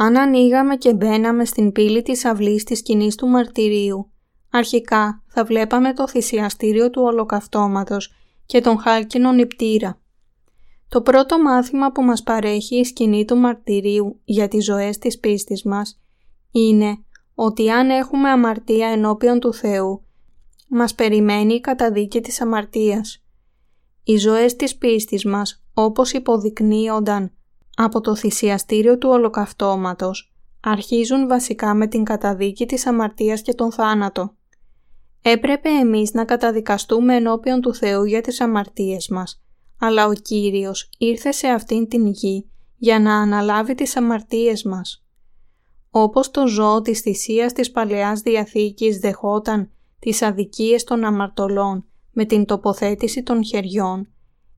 Αν ανοίγαμε και μπαίναμε στην πύλη της αυλής της σκηνής του μαρτυρίου, αρχικά θα βλέπαμε το θυσιαστήριο του ολοκαυτώματος και τον χάλκινο νηπτήρα. Το πρώτο μάθημα που μας παρέχει η σκηνή του μαρτυρίου για τις ζωές της πίστης μας είναι ότι αν έχουμε αμαρτία ενώπιον του Θεού, μας περιμένει η καταδίκη της αμαρτίας. Οι ζωές της πίστης μας, όπως υποδεικνύονταν από το θυσιαστήριο του ολοκαυτώματος, αρχίζουν βασικά με την καταδίκη της αμαρτίας και τον θάνατο. Έπρεπε εμείς να καταδικαστούμε ενώπιον του Θεού για τις αμαρτίες μας αλλά ο Κύριος ήρθε σε αυτήν την γη για να αναλάβει τις αμαρτίες μας. Όπως το ζώο της θυσίας της Παλαιάς Διαθήκης δεχόταν τις αδικίες των αμαρτωλών με την τοποθέτηση των χεριών,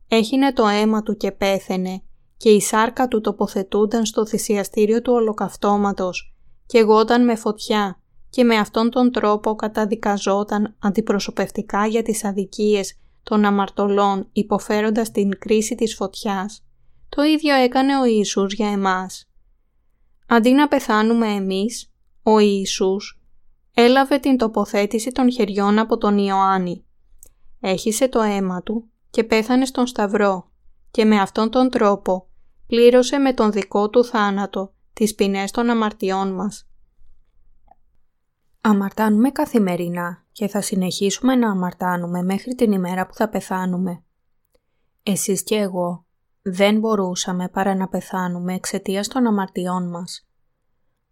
έχινε το αίμα του και πέθαινε και η σάρκα του τοποθετούνταν στο θυσιαστήριο του ολοκαυτώματος και γόταν με φωτιά και με αυτόν τον τρόπο καταδικαζόταν αντιπροσωπευτικά για τις αδικίες των αμαρτωλών υποφέροντας την κρίση της φωτιάς, το ίδιο έκανε ο Ιησούς για εμάς. Αντί να πεθάνουμε εμείς, ο Ιησούς έλαβε την τοποθέτηση των χεριών από τον Ιωάννη. Έχισε το αίμα του και πέθανε στον Σταυρό και με αυτόν τον τρόπο πλήρωσε με τον δικό του θάνατο τις ποινές των αμαρτιών μας. Αμαρτάνουμε καθημερινά και θα συνεχίσουμε να αμαρτάνουμε μέχρι την ημέρα που θα πεθάνουμε. Εσείς και εγώ δεν μπορούσαμε παρά να πεθάνουμε εξαιτίας των αμαρτιών μας.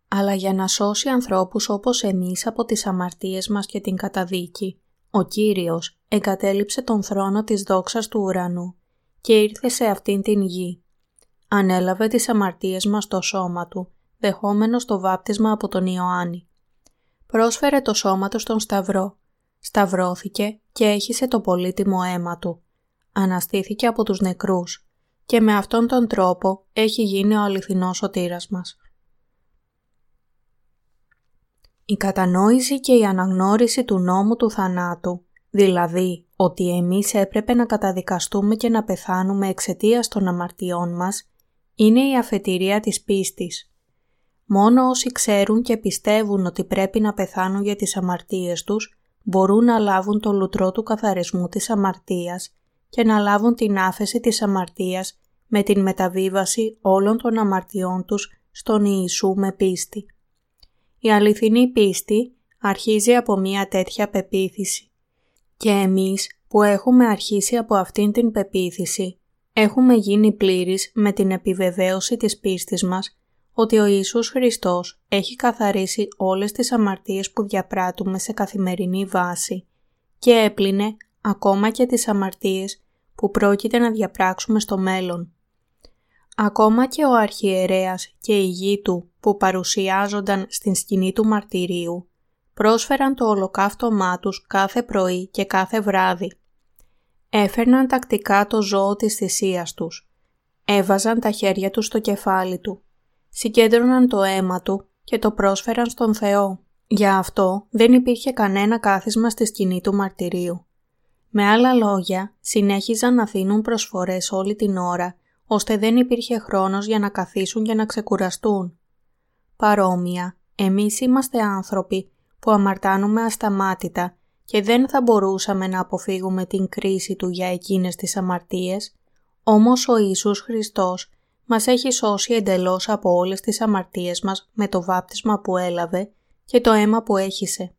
Αλλά για να σώσει ανθρώπους όπως εμείς από τις αμαρτίες μας και την καταδίκη, ο Κύριος εγκατέλειψε τον θρόνο της δόξας του ουρανού και ήρθε σε αυτήν την γη. Ανέλαβε τις αμαρτίες μας στο σώμα του, δεχόμενος το βάπτισμα από τον Ιωάννη πρόσφερε το σώμα του στον Σταυρό, σταυρώθηκε και έχισε το πολύτιμο αίμα του. Αναστήθηκε από τους νεκρούς και με αυτόν τον τρόπο έχει γίνει ο αληθινός σωτήρας μας. Η κατανόηση και η αναγνώριση του νόμου του θανάτου, δηλαδή ότι εμείς έπρεπε να καταδικαστούμε και να πεθάνουμε εξαιτίας των αμαρτιών μας, είναι η αφετηρία της πίστης. Μόνο όσοι ξέρουν και πιστεύουν ότι πρέπει να πεθάνουν για τις αμαρτίες τους, μπορούν να λάβουν το λουτρό του καθαρισμού της αμαρτίας και να λάβουν την άφεση της αμαρτίας με την μεταβίβαση όλων των αμαρτιών τους στον Ιησού με πίστη. Η αληθινή πίστη αρχίζει από μία τέτοια πεποίθηση. Και εμείς που έχουμε αρχίσει από αυτήν την πεποίθηση, έχουμε γίνει πλήρεις με την επιβεβαίωση της πίστης μας ότι ο Ιησούς Χριστός έχει καθαρίσει όλες τις αμαρτίες που διαπράττουμε σε καθημερινή βάση και έπλυνε ακόμα και τις αμαρτίες που πρόκειται να διαπράξουμε στο μέλλον. Ακόμα και ο αρχιερέας και η γη του που παρουσιάζονταν στην σκηνή του μαρτυρίου πρόσφεραν το ολοκαύτωμά τους κάθε πρωί και κάθε βράδυ. Έφερναν τακτικά το ζώο της θυσίας τους. Έβαζαν τα χέρια τους στο κεφάλι του. Συγκέντρωναν το αίμα του και το πρόσφεραν στον Θεό. Για αυτό δεν υπήρχε κανένα κάθισμα στη σκηνή του μαρτυρίου. Με άλλα λόγια, συνέχιζαν να δίνουν προσφορές όλη την ώρα, ώστε δεν υπήρχε χρόνος για να καθίσουν και να ξεκουραστούν. Παρόμοια, εμείς είμαστε άνθρωποι που αμαρτάνουμε ασταμάτητα και δεν θα μπορούσαμε να αποφύγουμε την κρίση του για εκείνες τις αμαρτίες, όμως ο Ιησούς Χριστός μας έχει σώσει εντελώς από όλες τις αμαρτίες μας με το βάπτισμα που έλαβε και το αίμα που έχισε.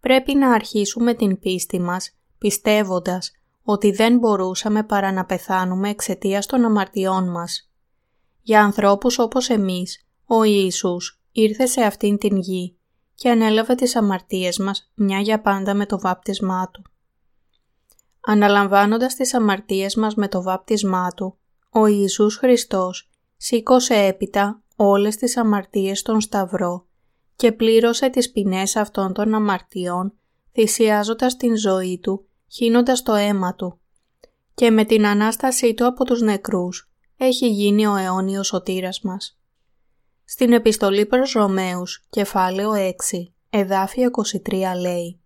Πρέπει να αρχίσουμε την πίστη μας πιστεύοντας ότι δεν μπορούσαμε παρά να πεθάνουμε εξαιτίας των αμαρτιών μας. Για ανθρώπους όπως εμείς, ο Ιησούς ήρθε σε αυτήν την γη και ανέλαβε τις αμαρτίες μας μια για πάντα με το βάπτισμά Του. Αναλαμβάνοντας τις αμαρτίες μας με το βάπτισμά Του, ο Ιησούς Χριστός σήκωσε έπειτα όλες τις αμαρτίες στον Σταυρό και πλήρωσε τις ποινές αυτών των αμαρτιών θυσιάζοντας την ζωή Του, χύνοντας το αίμα Του. Και με την Ανάστασή Του από τους νεκρούς έχει γίνει ο αιώνιος σωτήρας μας. Στην επιστολή προς Ρωμαίους, κεφάλαιο 6, εδάφιο 23 λέει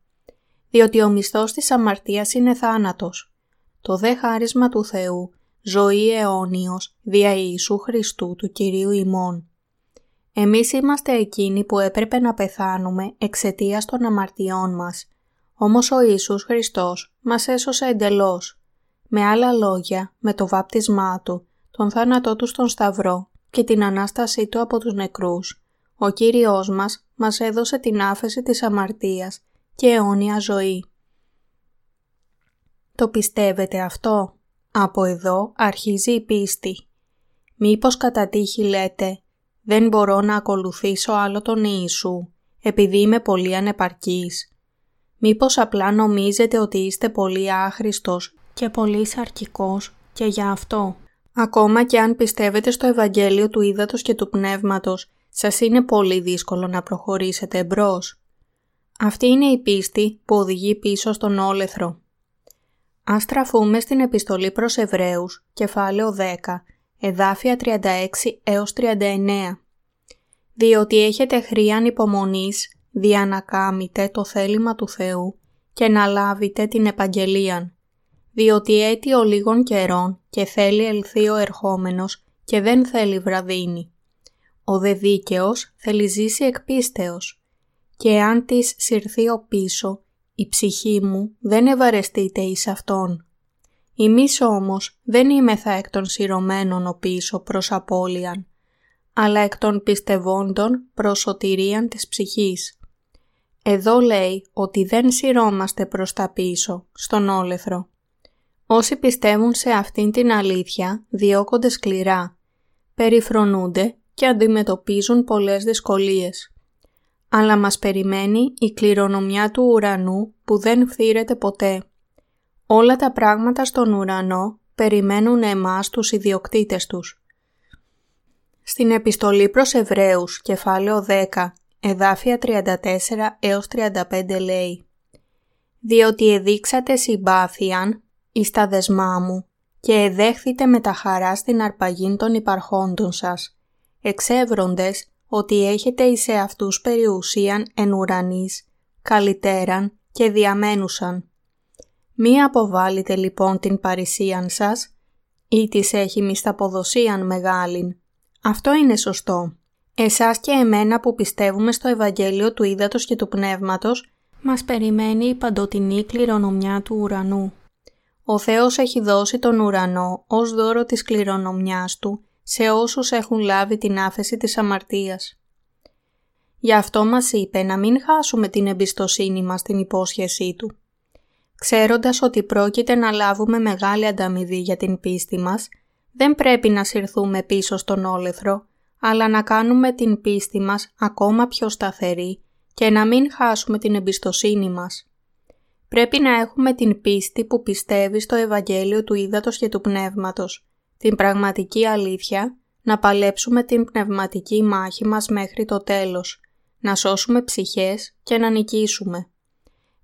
«Διότι ο μισθός της αμαρτίας είναι θάνατος. Το δε χάρισμα του Θεού, ζωή αιώνιος, δια Ιησού Χριστού του Κυρίου ημών». Εμείς είμαστε εκείνοι που έπρεπε να πεθάνουμε εξαιτίας των αμαρτιών μας, όμως ο Ιησούς Χριστός μας έσωσε εντελώς. Με άλλα λόγια, με το βάπτισμά Του, τον θάνατό Του στον Σταυρό και την Ανάστασή Του από τους νεκρούς, ο Κύριος μας μας έδωσε την άφεση της αμαρτίας και αιώνια ζωή. Το πιστεύετε αυτό; Από εδώ αρχίζει η πίστη. Μήπως κατά τύχη λέτε «Δεν μπορώ να ακολουθήσω άλλο τον Ιησού, επειδή είμαι πολύ ανεπαρκής». Μήπως απλά νομίζετε ότι είστε πολύ άχρηστος και πολύ σαρκικός και για αυτό; Ακόμα και αν πιστεύετε στο Ευαγγέλιο του Ήδατος και του Πνεύματος, σας είναι πολύ δύσκολο να προχωρήσετε εμπρός. Αυτή είναι η πίστη που οδηγεί πίσω στον όλεθρο. Ας στραφούμε στην επιστολή προς Εβραίους, κεφάλαιο 10, εδάφια 36 έως 39. Διότι έχετε χρίαν υπομονής, δια να κάμετε το θέλημα του Θεού και να λάβετε την επαγγελίαν διότι αίτιο λίγων καιρών και θέλει ελθεί ο ερχόμενος και δεν θέλει βραδύνη. Ο δε δίκαιος θέλει ζήσει εκ πίστεως και αν της συρθεί ο πίσω, η ψυχή μου δεν ευαρεστείται εις αυτόν. Εμείς όμως δεν είμεθα εκ των σειρωμένων ο πίσω προς απώλειαν, αλλά εκ των πιστευόντων προς σωτηρίαν της ψυχής. Εδώ λέει ότι δεν σειρώμαστε προς τα πίσω, στον όλεθρο. Όσοι πιστεύουν σε αυτήν την αλήθεια διώκονται σκληρά, περιφρονούνται και αντιμετωπίζουν πολλές δυσκολίες. Αλλά μας περιμένει η κληρονομιά του ουρανού που δεν φθήρεται ποτέ. Όλα τα πράγματα στον ουρανό περιμένουν εμάς τους ιδιοκτήτες τους. Στην επιστολή προς Εβραίους, κεφάλαιο 10, εδάφια 34 έως 35 λέει «Διότι εδείξατε συμπάθειαν εις τα δεσμά μου και εδέχθητε με τα χαρά στην αρπαγήν των υπαρχόντων σας, εξεύροντες ότι έχετε εις αυτούς περιουσίαν εν ουρανής, καλυτέραν και διαμένουσαν. Μη αποβάλλετε λοιπόν την παρησίαν σας, ή της έχει μισθαποδοσίαν μεγάλην. Αυτό είναι σωστό. Εσάς και εμένα που πιστεύουμε στο Ευαγγέλιο του Ήδατος και του Πνεύματος, μας περιμένει η παντοτινή κληρονομιά του ουρανού. Ο Θεός έχει δώσει τον ουρανό ως δώρο της κληρονομιάς Του σε όσους έχουν λάβει την άφεση της αμαρτίας. Γι' αυτό μας είπε να μην χάσουμε την εμπιστοσύνη μας στην υπόσχεσή Του. Ξέροντας ότι πρόκειται να λάβουμε μεγάλη ανταμοιβή για την πίστη μας, δεν πρέπει να συρθούμε πίσω στον όλεθρο, αλλά να κάνουμε την πίστη μας ακόμα πιο σταθερή και να μην χάσουμε την εμπιστοσύνη μας. Πρέπει να έχουμε την πίστη που πιστεύει στο Ευαγγέλιο του Ήδατος και του Πνεύματος, την πραγματική αλήθεια, να παλέψουμε την πνευματική μάχη μας μέχρι το τέλος, να σώσουμε ψυχές και να νικήσουμε.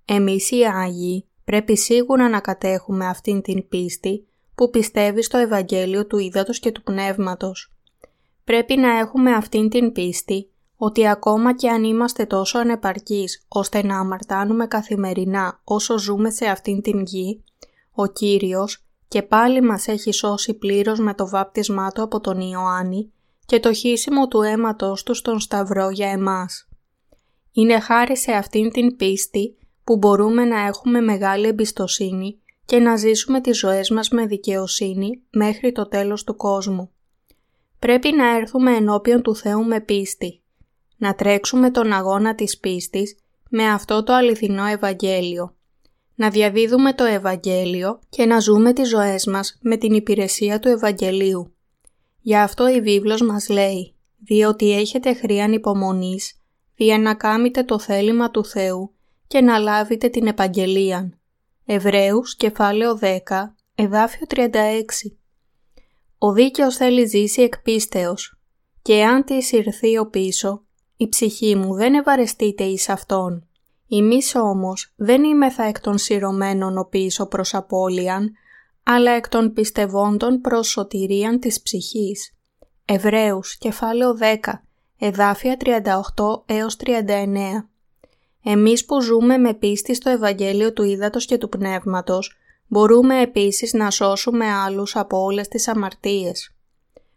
Εμείς οι Άγιοι πρέπει σίγουρα να κατέχουμε αυτήν την πίστη που πιστεύει στο Ευαγγέλιο του Ήδατος και του Πνεύματος. Πρέπει να έχουμε αυτήν την πίστη ότι ακόμα και αν είμαστε τόσο ανεπαρκείς ώστε να αμαρτάνουμε καθημερινά όσο ζούμε σε αυτήν την γη, ο Κύριος και πάλι μας έχει σώσει πλήρως με το βάπτισμά Του από τον Ιωάννη και το χύσιμο του αίματος Του στον Σταυρό για εμάς. Είναι χάρη σε αυτήν την πίστη που μπορούμε να έχουμε μεγάλη εμπιστοσύνη και να ζήσουμε τις ζωές μας με δικαιοσύνη μέχρι το τέλος του κόσμου. Πρέπει να έρθουμε ενώπιον του Θεού με πίστη, να τρέξουμε τον αγώνα της πίστης με αυτό το αληθινό Ευαγγέλιο, να διαδίδουμε το Ευαγγέλιο και να ζούμε τις ζωές μας με την υπηρεσία του Ευαγγελίου. Γι' αυτό η βίβλος μας λέει «Διότι έχετε χρίαν υπομονής, δια να κάμετε το θέλημα του Θεού και να λάβετε την επαγγελία. Εβραίους, κεφάλαιο 10, εδάφιο 36. Ο δίκαιος θέλει ζήσει εκ πίστεως, και αν της ηρθεί ο πίσω, η ψυχή μου δεν ευαρεστείται εις αυτόν. Εμείς όμως δεν είμεθα εκ των σειρωμένων ο πίσω προς απώλειαν, αλλά εκ των πιστευόντων προς σωτηρίαν της ψυχής. Εβραίους, κεφάλαιο 10, εδάφια 38 έως 39. Εμείς που ζούμε με πίστη στο Ευαγγέλιο του Ήδατος και του Πνεύματος, μπορούμε επίσης να σώσουμε άλλους από όλες τις αμαρτίες.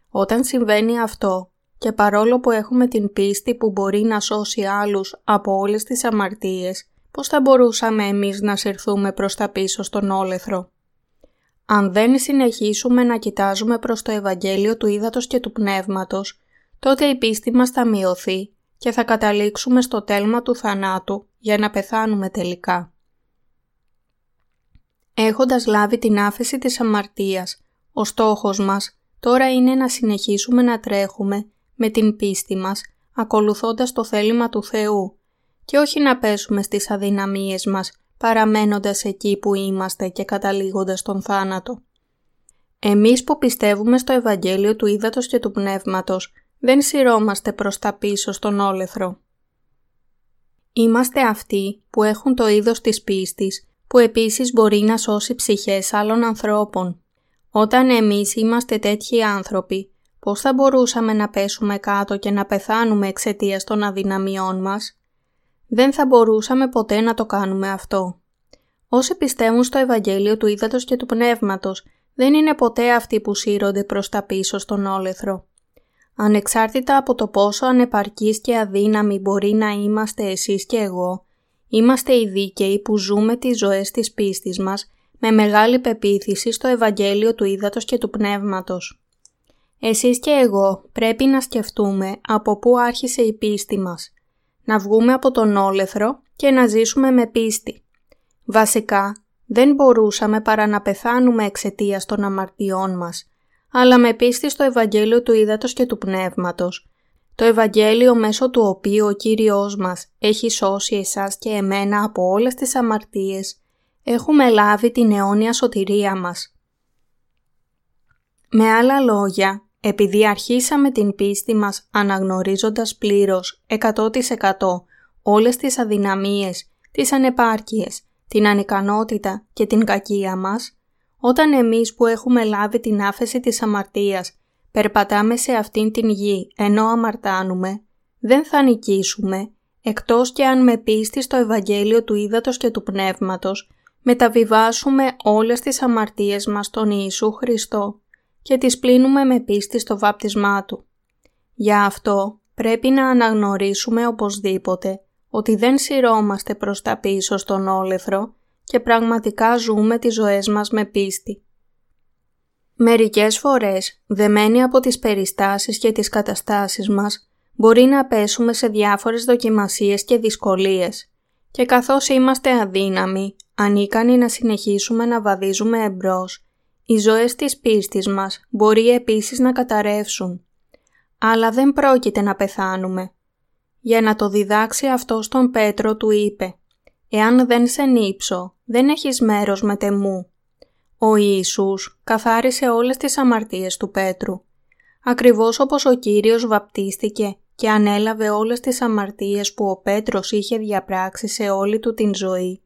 Όταν συμβαίνει αυτό και παρόλο που έχουμε την πίστη που μπορεί να σώσει άλλους από όλες τις αμαρτίες, πώς θα μπορούσαμε εμείς να συρθούμε προς τα πίσω στον όλεθρο; Αν δεν συνεχίσουμε να κοιτάζουμε προς το Ευαγγέλιο του Ήδατος και του Πνεύματος, τότε η πίστη μας θα μειωθεί και θα καταλήξουμε στο τέλμα του θανάτου για να πεθάνουμε τελικά. Έχοντας λάβει την άφεση της αμαρτίας, ο στόχος μας τώρα είναι να συνεχίσουμε να τρέχουμε με την πίστη μας, ακολουθώντας το θέλημα του Θεού και όχι να πέσουμε στις αδυναμίες μας, παραμένοντας εκεί που είμαστε και καταλήγοντας τον θάνατο. Εμείς που πιστεύουμε στο Ευαγγέλιο του Ήδατος και του Πνεύματος, δεν σειρώμαστε προς τα πίσω στον όλεθρο. Είμαστε αυτοί που έχουν το είδος της πίστης, που επίσης μπορεί να σώσει ψυχές άλλων ανθρώπων. Όταν εμείς είμαστε τέτοιοι άνθρωποι, πώς θα μπορούσαμε να πέσουμε κάτω και να πεθάνουμε εξαιτίας των αδυναμιών μας; Δεν θα μπορούσαμε ποτέ να το κάνουμε αυτό. Όσοι πιστεύουν στο Ευαγγέλιο του Ήδατος και του Πνεύματος, δεν είναι ποτέ αυτοί που σύρονται προς τα πίσω στον όλεθρο. Ανεξάρτητα από το πόσο ανεπαρκείς και αδύναμοι μπορεί να είμαστε εσείς και εγώ, είμαστε οι δίκαιοι που ζούμε τις ζωές της πίστης μας με μεγάλη πεποίθηση στο Ευαγγέλιο του Ήδατος και του Πνεύματος. Εσείς και εγώ πρέπει να σκεφτούμε από πού άρχισε η πίστη μας, να βγούμε από τον όλεθρο και να ζήσουμε με πίστη. Βασικά, δεν μπορούσαμε παρά να πεθάνουμε εξαιτίας των αμαρτιών μας, αλλά με πίστη στο Ευαγγέλιο του Ήδατος και του Πνεύματος, το Ευαγγέλιο μέσω του οποίου ο Κύριος μας έχει σώσει εσάς και εμένα από όλες τις αμαρτίες, έχουμε λάβει την αιώνια σωτηρία μας. Με άλλα λόγια, επειδή αρχίσαμε την πίστη μας αναγνωρίζοντας πλήρως 100% όλες τις αδυναμίες, τις ανεπάρκειες, την ανικανότητα και την κακία μας, όταν εμείς που έχουμε λάβει την άφεση της αμαρτίας περπατάμε σε αυτήν την γη ενώ αμαρτάνουμε, δεν θα νικήσουμε, εκτός και αν με πίστη στο Ευαγγέλιο του Ήδατος και του Πνεύματος μεταβιβάσουμε όλες τις αμαρτίες μας στον Ιησού Χριστό και τις πλύνουμε με πίστη στο βάπτισμά Του. Για αυτό πρέπει να αναγνωρίσουμε οπωσδήποτε ότι δεν σειρώμαστε προς τα πίσω στον όλεθρο και πραγματικά ζούμε τις ζωές μας με πίστη. Μερικές φορές, δεμένοι από τις περιστάσεις και τις καταστάσεις μας, μπορεί να πέσουμε σε διάφορες δοκιμασίες και δυσκολίες και καθώς είμαστε αδύναμοι, ανίκανοι να συνεχίσουμε να βαδίζουμε εμπρός, οι ζωές της πίστης μας μπορεί επίσης να καταρρεύσουν. Αλλά δεν πρόκειται να πεθάνουμε. Για να το διδάξει αυτό στον Πέτρο του είπε «Εάν δεν σε νύψω, δεν έχεις μέρος με τεμού». Ο Ιησούς καθάρισε όλες τις αμαρτίες του Πέτρου. Ακριβώς όπως ο Κύριος βαπτίστηκε και ανέλαβε όλες τις αμαρτίες που ο Πέτρος είχε διαπράξει σε όλη του την ζωή.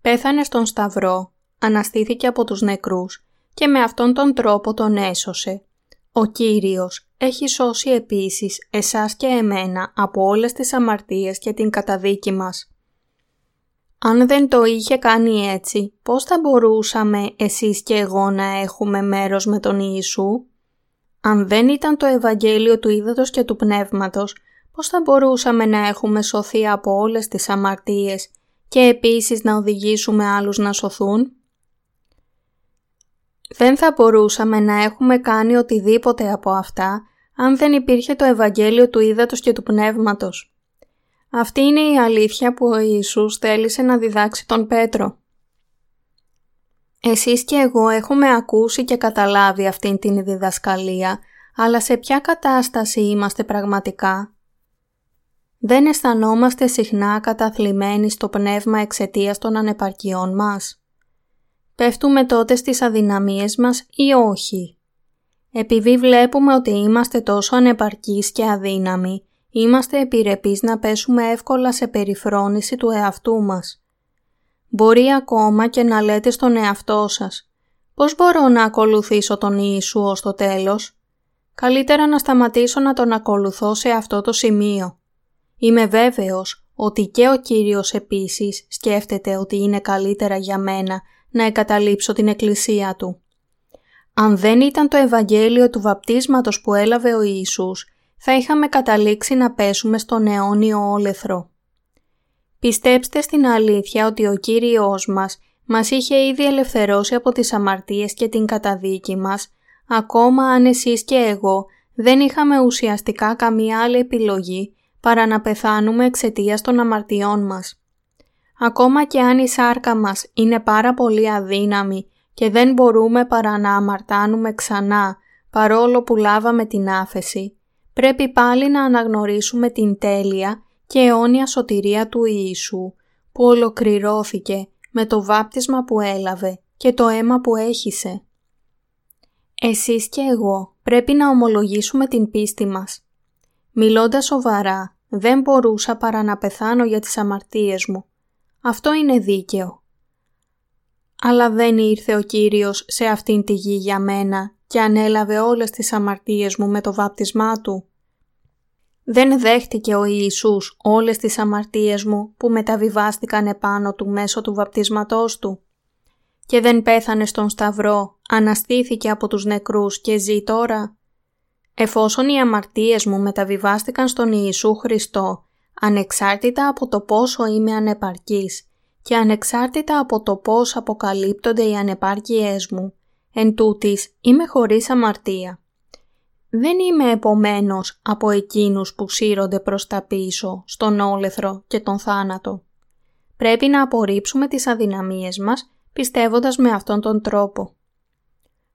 Πέθανε στον Σταυρό, αναστήθηκε από τους νεκρούς και με αυτόν τον τρόπο τον έσωσε. Ο Κύριος έχει σώσει επίσης εσάς και εμένα από όλες τις αμαρτίες και την καταδίκη μας. Αν δεν το είχε κάνει έτσι, πώς θα μπορούσαμε εσείς και εγώ να έχουμε μέρος με τον Ιησού; Αν δεν ήταν το Ευαγγέλιο του Ήδατος και του Πνεύματος, πώς θα μπορούσαμε να έχουμε σωθεί από όλες τις αμαρτίες και επίσης να οδηγήσουμε άλλους να σωθούν; Δεν θα μπορούσαμε να έχουμε κάνει οτιδήποτε από αυτά αν δεν υπήρχε το Ευαγγέλιο του Ήδατος και του Πνεύματος. Αυτή είναι η αλήθεια που ο Ιησούς θέλησε να διδάξει τον Πέτρο. Εσείς και εγώ έχουμε ακούσει και καταλάβει αυτήν την διδασκαλία, αλλά σε ποια κατάσταση είμαστε πραγματικά; Δεν αισθανόμαστε συχνά καταθλιμμένοι στο πνεύμα εξαιτίας των ανεπαρκειών μας. Πέφτουμε τότε στις αδυναμίες μας ή όχι; Επειδή βλέπουμε ότι είμαστε τόσο ανεπαρκείς και αδύναμοι, είμαστε επιρρεπείς να πέσουμε εύκολα σε περιφρόνηση του εαυτού μας. Μπορεί ακόμα και να λέτε στον εαυτό σας «Πώς μπορώ να ακολουθήσω τον Ιησού ως το τέλος» Καλύτερα να σταματήσω να τον ακολουθώ σε αυτό το σημείο. Είμαι βέβαιος ότι και ο Κύριος επίσης σκέφτεται ότι είναι καλύτερα για μένα να εγκαταλείψω την εκκλησία Του. Αν δεν ήταν το Ευαγγέλιο του βαπτίσματος που έλαβε ο Ιησούς, θα είχαμε καταλήξει να πέσουμε στον αιώνιο όλεθρο. Πιστέψτε στην αλήθεια ότι ο Κύριος μας μας είχε ήδη ελευθερώσει από τις αμαρτίες και την καταδίκη μας, ακόμα αν εσείς και εγώ δεν είχαμε ουσιαστικά καμία άλλη επιλογή παρά να πεθάνουμε εξαιτίας των αμαρτιών μας. Ακόμα και αν η σάρκα μας είναι πάρα πολύ αδύναμη και δεν μπορούμε παρά να αμαρτάνουμε ξανά παρόλο που λάβαμε την άφεση, πρέπει πάλι να αναγνωρίσουμε την τέλεια και αιώνια σωτηρία του Ιησού που ολοκληρώθηκε με το βάπτισμα που έλαβε και το αίμα που έχισε. Εσείς και εγώ πρέπει να ομολογήσουμε την πίστη μας. Μιλώντας σοβαρά, δεν μπορούσα παρά να πεθάνω για τις αμαρτίες μου. Αυτό είναι δίκαιο. Αλλά δεν ήρθε ο Κύριος σε αυτήν τη γη για μένα και ανέλαβε όλες τις αμαρτίες μου με το βάπτισμά Του. Δεν δέχτηκε ο Ιησούς όλες τις αμαρτίες μου που μεταβιβάστηκαν επάνω Του μέσω του βαπτισματός Του. Και δεν πέθανε στον Σταυρό, αναστήθηκε από τους νεκρούς και ζει τώρα. Εφόσον οι αμαρτίες μου μεταβιβάστηκαν στον Ιησού Χριστό, ανεξάρτητα από το πόσο είμαι ανεπαρκής και ανεξάρτητα από το πώς αποκαλύπτονται οι ανεπάρκειές μου, εν τούτης είμαι χωρίς αμαρτία. Δεν είμαι επομένως από εκείνους που σύρονται προς τα πίσω, στον όλεθρο και τον θάνατο. Πρέπει να απορρίψουμε τις αδυναμίες μας πιστεύοντας με αυτόν τον τρόπο.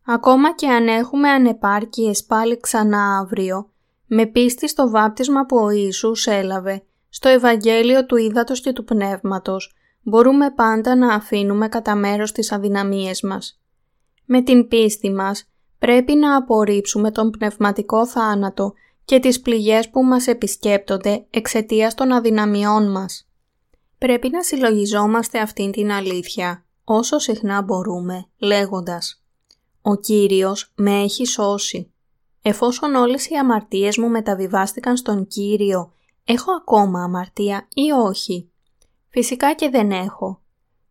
Ακόμα και αν έχουμε ανεπάρκειες πάλι ξανά αύριο, με πίστη στο βάπτισμα που ο Ιησούς έλαβε, στο Ευαγγέλιο του Ήδατος και του Πνεύματος, μπορούμε πάντα να αφήνουμε κατά μέρος τις αδυναμίες μας. Με την πίστη μας πρέπει να απορρίψουμε τον πνευματικό θάνατο και τις πληγές που μας επισκέπτονται εξαιτίας των αδυναμιών μας. Πρέπει να συλλογιζόμαστε αυτήν την αλήθεια όσο συχνά μπορούμε, λέγοντας «Ο Κύριος με έχει σώσει». Εφόσον όλες οι αμαρτίες μου μεταβιβάστηκαν στον Κύριο, έχω ακόμα αμαρτία ή όχι; Φυσικά και δεν έχω.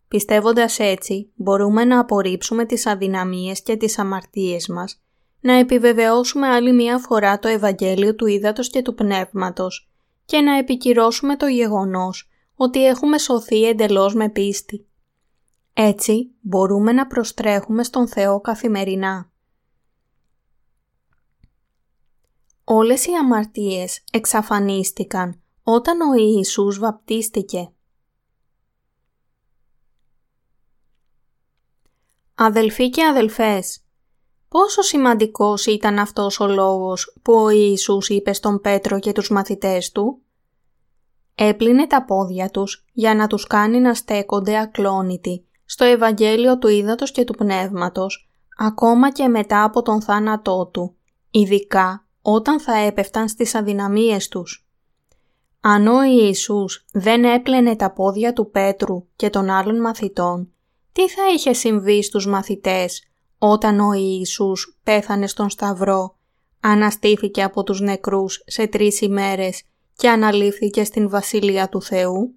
Πιστεύοντας έτσι, μπορούμε να απορρίψουμε τις αδυναμίες και τις αμαρτίες μας, να επιβεβαιώσουμε άλλη μία φορά το Ευαγγέλιο του Ήδατος και του Πνεύματος και να επικυρώσουμε το γεγονός ότι έχουμε σωθεί εντελώς με πίστη. Έτσι μπορούμε να προστρέχουμε στον Θεό καθημερινά. Όλες οι αμαρτίες εξαφανίστηκαν όταν ο Ιησούς βαπτίστηκε. Αδελφοί και αδελφές, πόσο σημαντικός ήταν αυτός ο λόγος που ο Ιησούς είπε στον Πέτρο και τους μαθητές του; Έπλυνε τα πόδια τους για να τους κάνει να στέκονται ακλόνητοι στο Ευαγγέλιο του Ήδατος και του Πνεύματος, ακόμα και μετά από τον θάνατό του, ειδικά όταν θα έπεφταν στις αδυναμίες τους. Αν ο Ιησούς δεν έπλαινε τα πόδια του Πέτρου και των άλλων μαθητών, τι θα είχε συμβεί στους μαθητές όταν ο Ιησούς πέθανε στον Σταυρό, αναστήθηκε από τους νεκρούς σε τρεις ημέρες και αναλήφθηκε στην Βασιλεία του Θεού;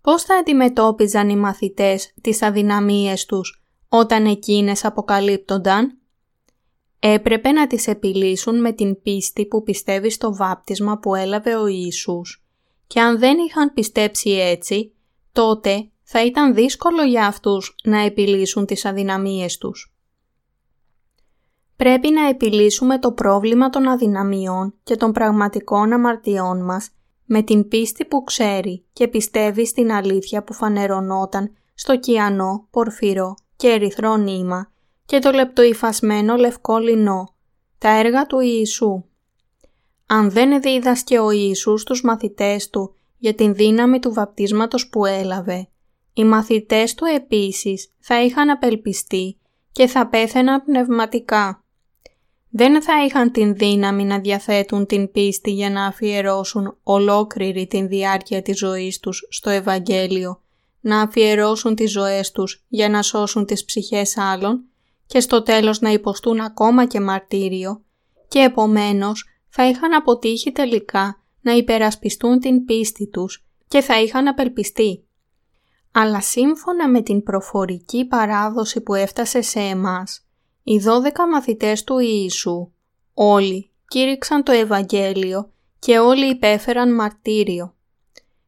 Πώς θα αντιμετώπιζαν οι μαθητές τις αδυναμίες τους όταν εκείνες αποκαλύπτονταν; Έπρεπε να τις επιλύσουν με την πίστη που πιστεύει στο βάπτισμα που έλαβε ο Ιησούς και αν δεν είχαν πιστέψει έτσι, τότε θα ήταν δύσκολο για αυτούς να επιλύσουν τις αδυναμίες τους. Πρέπει να επιλύσουμε το πρόβλημα των αδυναμιών και των πραγματικών αμαρτιών μας με την πίστη που ξέρει και πιστεύει στην αλήθεια που φανερωνόταν στο κιανό, πορφυρό και ερυθρό νήμα και το λεπτοϊφασμένο λευκό λινό, τα έργα του Ιησού. Αν δεν δίδασκε ο Ιησούς τους μαθητές του για την δύναμη του βαπτίσματος που έλαβε, οι μαθητές του επίσης θα είχαν απελπιστεί και θα πέθαιναν πνευματικά δεν θα είχαν την δύναμη να διαθέτουν την πίστη για να αφιερώσουν ολόκληρη την διάρκεια της ζωής τους στο Ευαγγέλιο, να αφιερώσουν τις ζωές τους για να σώσουν τις ψυχές άλλων και στο τέλος να υποστούν ακόμα και μαρτύριο και επομένως θα είχαν αποτύχει τελικά να υπερασπιστούν την πίστη τους και θα είχαν απελπιστεί. Αλλά σύμφωνα με την προφορική παράδοση που έφτασε σε εμάς, οι δώδεκα μαθητές του Ιησού, όλοι κήρυξαν το Ευαγγέλιο και όλοι υπέφεραν μαρτύριο.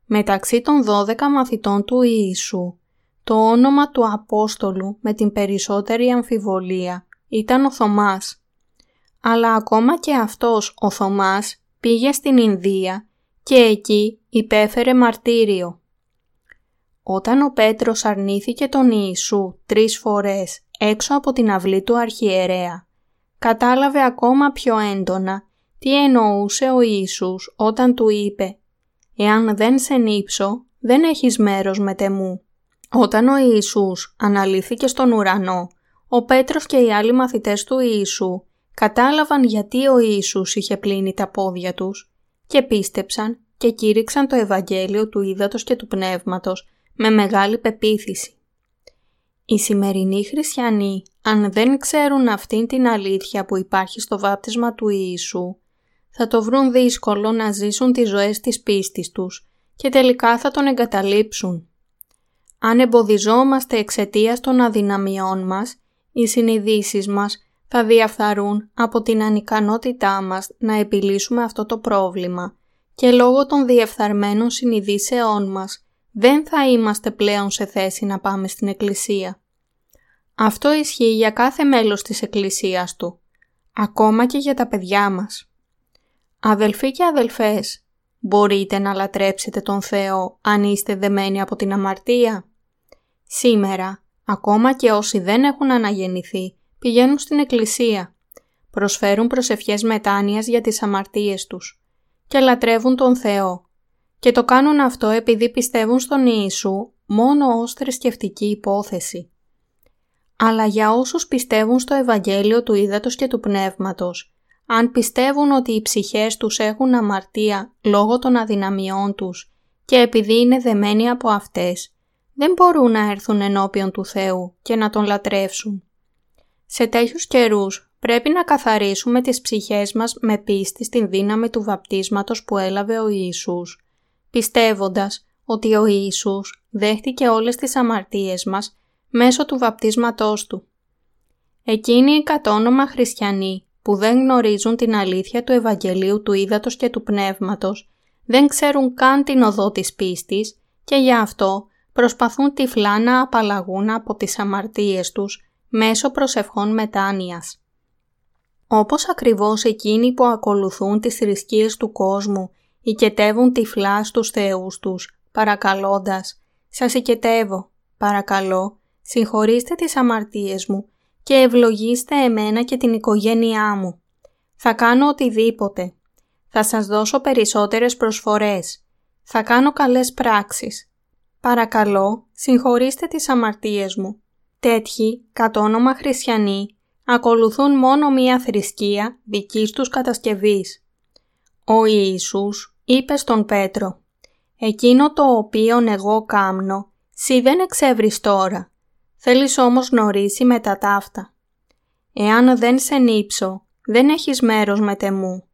Μεταξύ των δώδεκα μαθητών του Ιησού, το όνομα του Απόστολου με την περισσότερη αμφιβολία ήταν ο Θωμάς. Αλλά ακόμα και αυτός ο Θωμάς πήγε στην Ινδία και εκεί υπέφερε μαρτύριο. Όταν ο Πέτρος αρνήθηκε τον Ιησού τρεις φορές έξω από την αυλή του αρχιερέα, κατάλαβε ακόμα πιο έντονα τι εννοούσε ο Ιησούς όταν του είπε «Εάν δεν σε νύψω, δεν έχεις μέρος με τεμού». Όταν ο Ιησούς αναλύθηκε στον ουρανό, ο Πέτρος και οι άλλοι μαθητές του Ιησού κατάλαβαν γιατί ο Ιησούς είχε πλύνει τα πόδια τους και πίστεψαν και κήρυξαν το Ευαγγέλιο του Ήδατος και του Πνεύματος με μεγάλη πεποίθηση. Οι σημερινοί χριστιανοί, αν δεν ξέρουν αυτήν την αλήθεια που υπάρχει στο βάπτισμα του Ιησού, θα το βρουν δύσκολο να ζήσουν τις ζωές της πίστης τους και τελικά θα τον εγκαταλείψουν. Αν εμποδιζόμαστε εξαιτίας των αδυναμιών μας, οι συνειδήσεις μας θα διαφθαρούν από την ανικανότητά μας να επιλύσουμε αυτό το πρόβλημα και λόγω των διεφθαρμένων συνειδήσεών μας δεν θα είμαστε πλέον σε θέση να πάμε στην Εκκλησία. Αυτό ισχύει για κάθε μέλος της Εκκλησίας του, ακόμα και για τα παιδιά μας. Αδελφοί και αδελφές, μπορείτε να λατρέψετε τον Θεό αν είστε δεμένοι από την αμαρτία; Σήμερα, ακόμα και όσοι δεν έχουν αναγεννηθεί, πηγαίνουν στην Εκκλησία, προσφέρουν προσευχές μετάνοιας για τις αμαρτίες τους και λατρεύουν τον Θεό και το κάνουν αυτό επειδή πιστεύουν στον Ιησού μόνο ως θρησκευτική υπόθεση. Αλλά για όσους πιστεύουν στο Ευαγγέλιο του Ήδατος και του Πνεύματος, αν πιστεύουν ότι οι ψυχές τους έχουν αμαρτία λόγω των αδυναμιών τους και επειδή είναι δεμένοι από αυτές, δεν μπορούν να έρθουν ενώπιον του Θεού και να Τον λατρεύσουν. Σε τέτοιους καιρούς πρέπει να καθαρίσουμε τις ψυχές μας με πίστη στην δύναμη του βαπτίσματος που έλαβε ο Ιησούς πιστεύοντας ότι ο Ιησούς δέχτηκε όλες τις αμαρτίες μας μέσω του βαπτίσματός Του. Εκείνοι οι κατόνομα χριστιανοί που δεν γνωρίζουν την αλήθεια του Ευαγγελίου του Ήδατος και του Πνεύματος, δεν ξέρουν καν την οδό της πίστης και γι' αυτό προσπαθούν τυφλά να απαλλαγούν από τις αμαρτίες τους μέσω προσευχών μετάνοιας. Όπως ακριβώς εκείνοι που ακολουθούν τις θρησκείες του κόσμου οικετεύουν τυφλά στους θεούς τους, παρακαλώντας «Σας οικετεύω, παρακαλώ, συγχωρήστε τις αμαρτίες μου και ευλογήστε εμένα και την οικογένειά μου. Θα κάνω οτιδήποτε. Θα σας δώσω περισσότερες προσφορές. Θα κάνω καλές πράξεις. Παρακαλώ, συγχωρήστε τις αμαρτίες μου. Τέτοιοι, κατ' όνομα χριστιανοί, ακολουθούν μόνο μία θρησκεία δικής τους κατασκευής. Ο Ιησούς είπε στον Πέτρο «Εκείνο το οποίον εγώ κάμνω, σι δεν εξεύρεις τώρα, θέλεις όμως γνωρίσει με τα ταύτα. Εάν δεν σε νύψω, δεν έχεις μέρος με τεμού.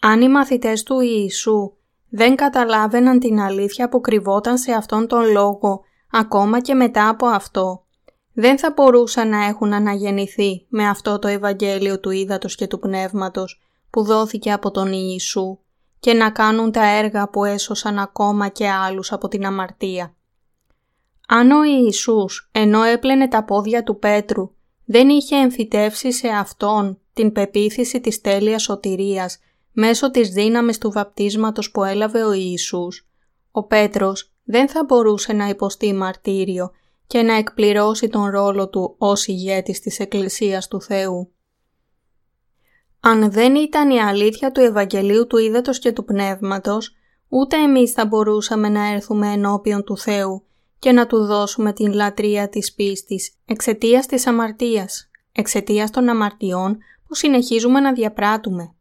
Αν οι μαθητές του Ιησού δεν καταλάβαιναν την αλήθεια που κρυβόταν σε αυτόν τον λόγο, ακόμα και μετά από αυτό, δεν θα μπορούσαν να έχουν αναγεννηθεί με αυτό το Ευαγγέλιο του Ήδατος και του Πνεύματος που δόθηκε από τον Ιησού και να κάνουν τα έργα που έσωσαν ακόμα και άλλους από την αμαρτία. Αν ο Ιησούς, ενώ έπλαινε τα πόδια του Πέτρου, δεν είχε εμφυτεύσει σε Αυτόν την πεποίθηση της τέλειας σωτηρίας μέσω της δύναμης του βαπτίσματος που έλαβε ο Ιησούς, ο Πέτρος δεν θα μπορούσε να υποστεί μαρτύριο και να εκπληρώσει τον ρόλο του ως ηγέτης της Εκκλησίας του Θεού. Αν δεν ήταν η αλήθεια του Ευαγγελίου του Ήδατος και του Πνεύματος, ούτε εμείς θα μπορούσαμε να έρθουμε ενώπιον του Θεού και να Του δώσουμε την λατρεία της πίστης εξαιτίας της αμαρτίας, εξαιτίας των αμαρτιών που συνεχίζουμε να διαπράττουμε.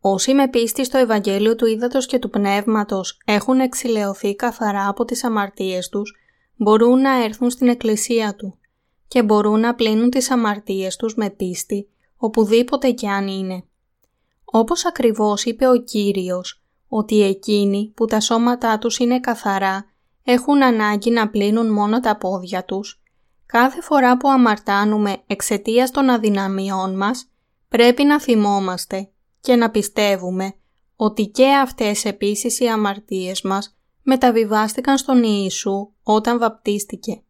Όσοι με πίστη στο Ευαγγέλιο του Ήδατος και του Πνεύματος έχουν εξηλαιωθεί καθαρά από τις αμαρτίες τους, μπορούν να έρθουν στην Εκκλησία Του και μπορούν να πλύνουν τις αμαρτίες τους με πίστη οπουδήποτε κι αν είναι. Όπως ακριβώς είπε ο Κύριος, ότι εκείνοι που τα σώματά τους είναι καθαρά έχουν ανάγκη να πλύνουν μόνο τα πόδια τους, κάθε φορά που αμαρτάνουμε εξαιτίας των αδυναμιών μας, πρέπει να θυμόμαστε και να πιστεύουμε ότι και αυτές επίσης οι αμαρτίες μας μεταβιβάστηκαν στον Ιησού όταν βαπτίστηκε.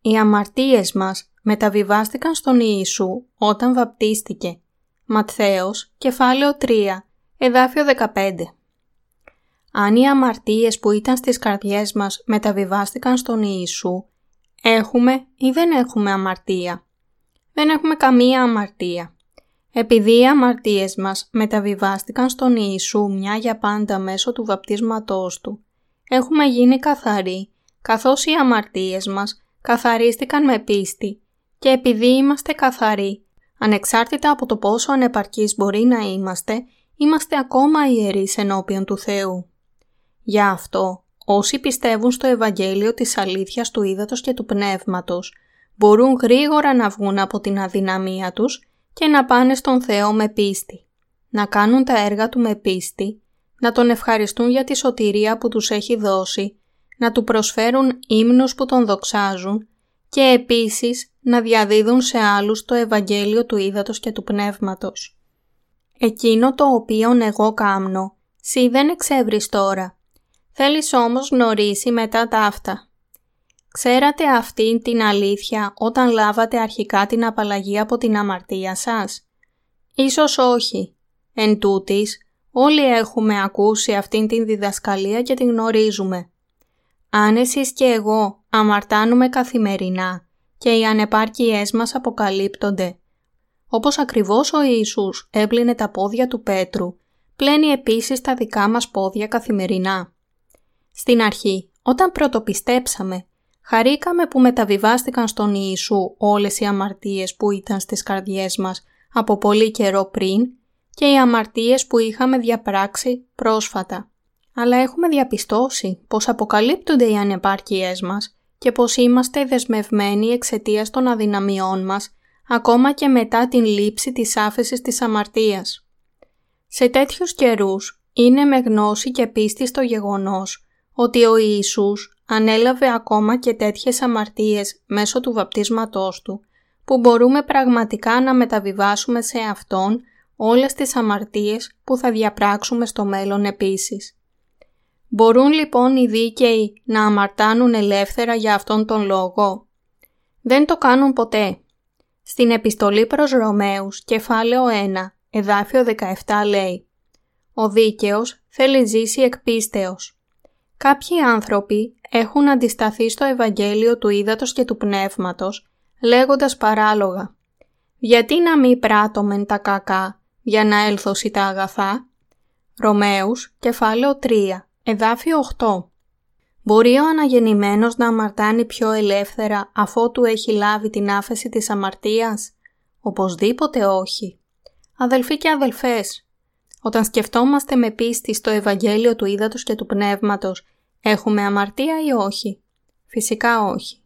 Οι αμαρτίες μας μεταβιβάστηκαν στον Ιησού όταν βαπτίστηκε. Ματθαίος, κεφάλαιο 3, εδάφιο 15. Αν οι αμαρτίες που ήταν στις καρδιές μας μεταβιβάστηκαν στον Ιησού, έχουμε ή δεν έχουμε αμαρτία; Δεν έχουμε καμία αμαρτία. Επειδή οι αμαρτίες μας μεταβιβάστηκαν στον Ιησού μια για πάντα μέσω του βαπτίσματός Του, έχουμε γίνει καθαροί, καθώς οι αμαρτίες μας καθαρίστηκαν με πίστη και επειδή είμαστε καθαροί, ανεξάρτητα από το πόσο ανεπαρκείς μπορεί να είμαστε, είμαστε ακόμα ιερείς ενώπιον του Θεού. Γι' αυτό, όσοι πιστεύουν στο Ευαγγέλιο της αλήθειας του ύδατος και του πνεύματος, μπορούν γρήγορα να βγουν από την αδυναμία τους και να πάνε στον Θεό με πίστη, να κάνουν τα έργα Του με πίστη, να Τον ευχαριστούν για τη σωτηρία που τους έχει δώσει, να Του προσφέρουν ύμνους που Τον δοξάζουν και επίσης να διαδίδουν σε άλλους το Ευαγγέλιο του Ήδατος και του Πνεύματος. Εκείνο το οποίον εγώ κάμνω, σύ δεν εξεύρεις τώρα. Θέλεις όμως γνωρίσει μετά τα αυτά. Ξέρατε αυτήν την αλήθεια όταν λάβατε αρχικά την απαλλαγή από την αμαρτία σας; Ίσως όχι. Εν τούτης, όλοι έχουμε ακούσει αυτήν την διδασκαλία και την γνωρίζουμε. Αν εσείς και εγώ αμαρτάνουμε καθημερινά και οι ανεπάρκειές μας αποκαλύπτονται, όπως ακριβώς ο Ιησούς έπλυνε τα πόδια του Πέτρου, πλένει επίσης τα δικά μας πόδια καθημερινά. Στην αρχή, όταν πρωτοπιστέψαμε, χαρήκαμε που μεταβιβάστηκαν στον Ιησού όλες οι αμαρτίες που ήταν στις καρδιές μας από πολύ καιρό πριν και οι αμαρτίες που είχαμε διαπράξει πρόσφατα αλλά έχουμε διαπιστώσει πως αποκαλύπτονται οι ανεπάρκειές μας και πως είμαστε δεσμευμένοι εξαιτίας των αδυναμιών μας ακόμα και μετά την λήψη της άφεσης της αμαρτίας. Σε τέτοιους καιρούς είναι με γνώση και πίστη στο γεγονός ότι ο Ιησούς ανέλαβε ακόμα και τέτοιες αμαρτίες μέσω του βαπτίσματός Του που μπορούμε πραγματικά να μεταβιβάσουμε σε Αυτόν όλες τις αμαρτίες που θα διαπράξουμε στο μέλλον επίσης. Μπορούν λοιπόν οι δίκαιοι να αμαρτάνουν ελεύθερα για αυτόν τον λόγο; Δεν το κάνουν ποτέ. Στην επιστολή προς Ρωμαίους, κεφάλαιο 1, εδάφιο 17 λέει «Ο δίκαιος θέλει ζήσει εκ πίστεως». Κάποιοι άνθρωποι έχουν αντισταθεί στο Ευαγγέλιο του Ήδατος και του Πνεύματος, λέγοντας παράλογα «Γιατί να μην πράττωμεν τα κακά για να έλθωσι τα αγαθά» Ρωμαίους, κεφάλαιο 3, Εδάφιο 8. Μπορεί ο αναγεννημένος να αμαρτάνει πιο ελεύθερα αφότου έχει λάβει την άφεση της αμαρτίας; Οπωσδήποτε όχι. Αδελφοί και αδελφές, όταν σκεφτόμαστε με πίστη στο Ευαγγέλιο του Ήδατος και του Πνεύματος, έχουμε αμαρτία ή όχι; Φυσικά όχι.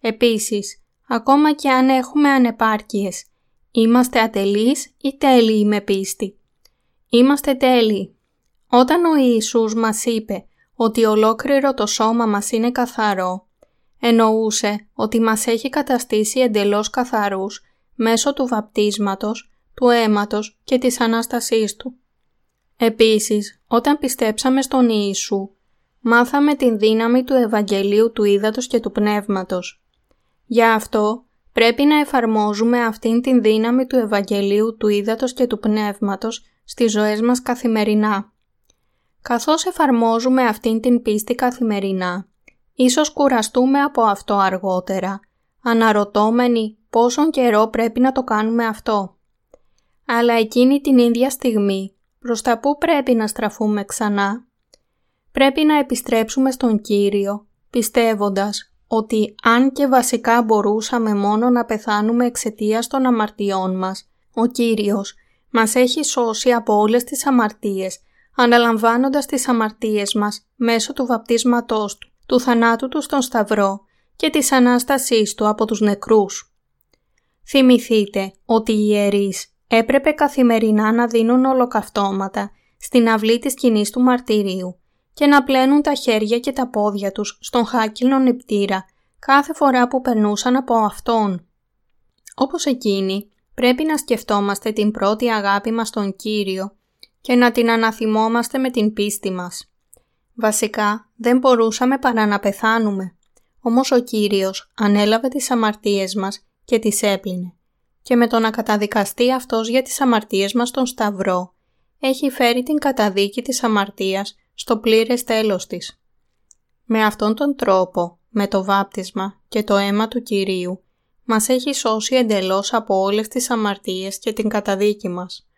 Επίσης, ακόμα και αν έχουμε ανεπάρκειες, είμαστε ατελείς ή τέλειοι με πίστη; Είμαστε τέλειοι. Όταν ο Ιησούς μας είπε ότι ολόκληρο το σώμα μας είναι καθαρό, εννοούσε ότι μας έχει καταστήσει εντελώς καθαρούς μέσω του βαπτίσματος, του αίματος και της Ανάστασής Του. Επίσης, όταν πιστέψαμε στον Ιησού, μάθαμε την δύναμη του Ευαγγελίου του Ήδατος και του Πνεύματος. Γι' αυτό πρέπει να εφαρμόζουμε αυτήν την δύναμη του Ευαγγελίου του Ήδατος και του Πνεύματος στις ζωές μας καθημερινά. Καθώς εφαρμόζουμε αυτήν την πίστη καθημερινά, ίσως κουραστούμε από αυτό αργότερα, αναρωτώμενοι πόσον καιρό πρέπει να το κάνουμε αυτό. Αλλά εκείνη την ίδια στιγμή, προς τα πού πρέπει να στραφούμε ξανά, πρέπει να επιστρέψουμε στον Κύριο, πιστεύοντας ότι αν και βασικά μπορούσαμε μόνο να πεθάνουμε εξαιτίας των αμαρτιών μας, ο Κύριος μας έχει σώσει από όλες τις αμαρτίες, αναλαμβάνοντας τις αμαρτίες μας μέσω του βαπτίσματός Του, του θανάτου Του στον Σταυρό και της Ανάστασής Του από τους νεκρούς. Θυμηθείτε ότι οι ιερείς έπρεπε καθημερινά να δίνουν ολοκαυτώματα στην αυλή της σκηνής του μαρτυρίου και να πλένουν τα χέρια και τα πόδια τους στον χάκυλο νηπτήρα κάθε φορά που περνούσαν από αυτόν. Όπως εκείνοι, πρέπει να σκεφτόμαστε την πρώτη αγάπη μας στον Κύριο και να την αναθυμόμαστε με την πίστη μας. Βασικά, δεν μπορούσαμε παρά να πεθάνουμε. Όμως ο Κύριος ανέλαβε τις αμαρτίες μας και τις έπλυνε. Και με το να καταδικαστεί αυτός για τις αμαρτίες μας στον Σταυρό, έχει φέρει την καταδίκη της αμαρτίας στο πλήρες τέλος της. Με αυτόν τον τρόπο, με το βάπτισμα και το αίμα του Κυρίου, μας έχει σώσει εντελώς από όλες τις αμαρτίες και την καταδίκη μας.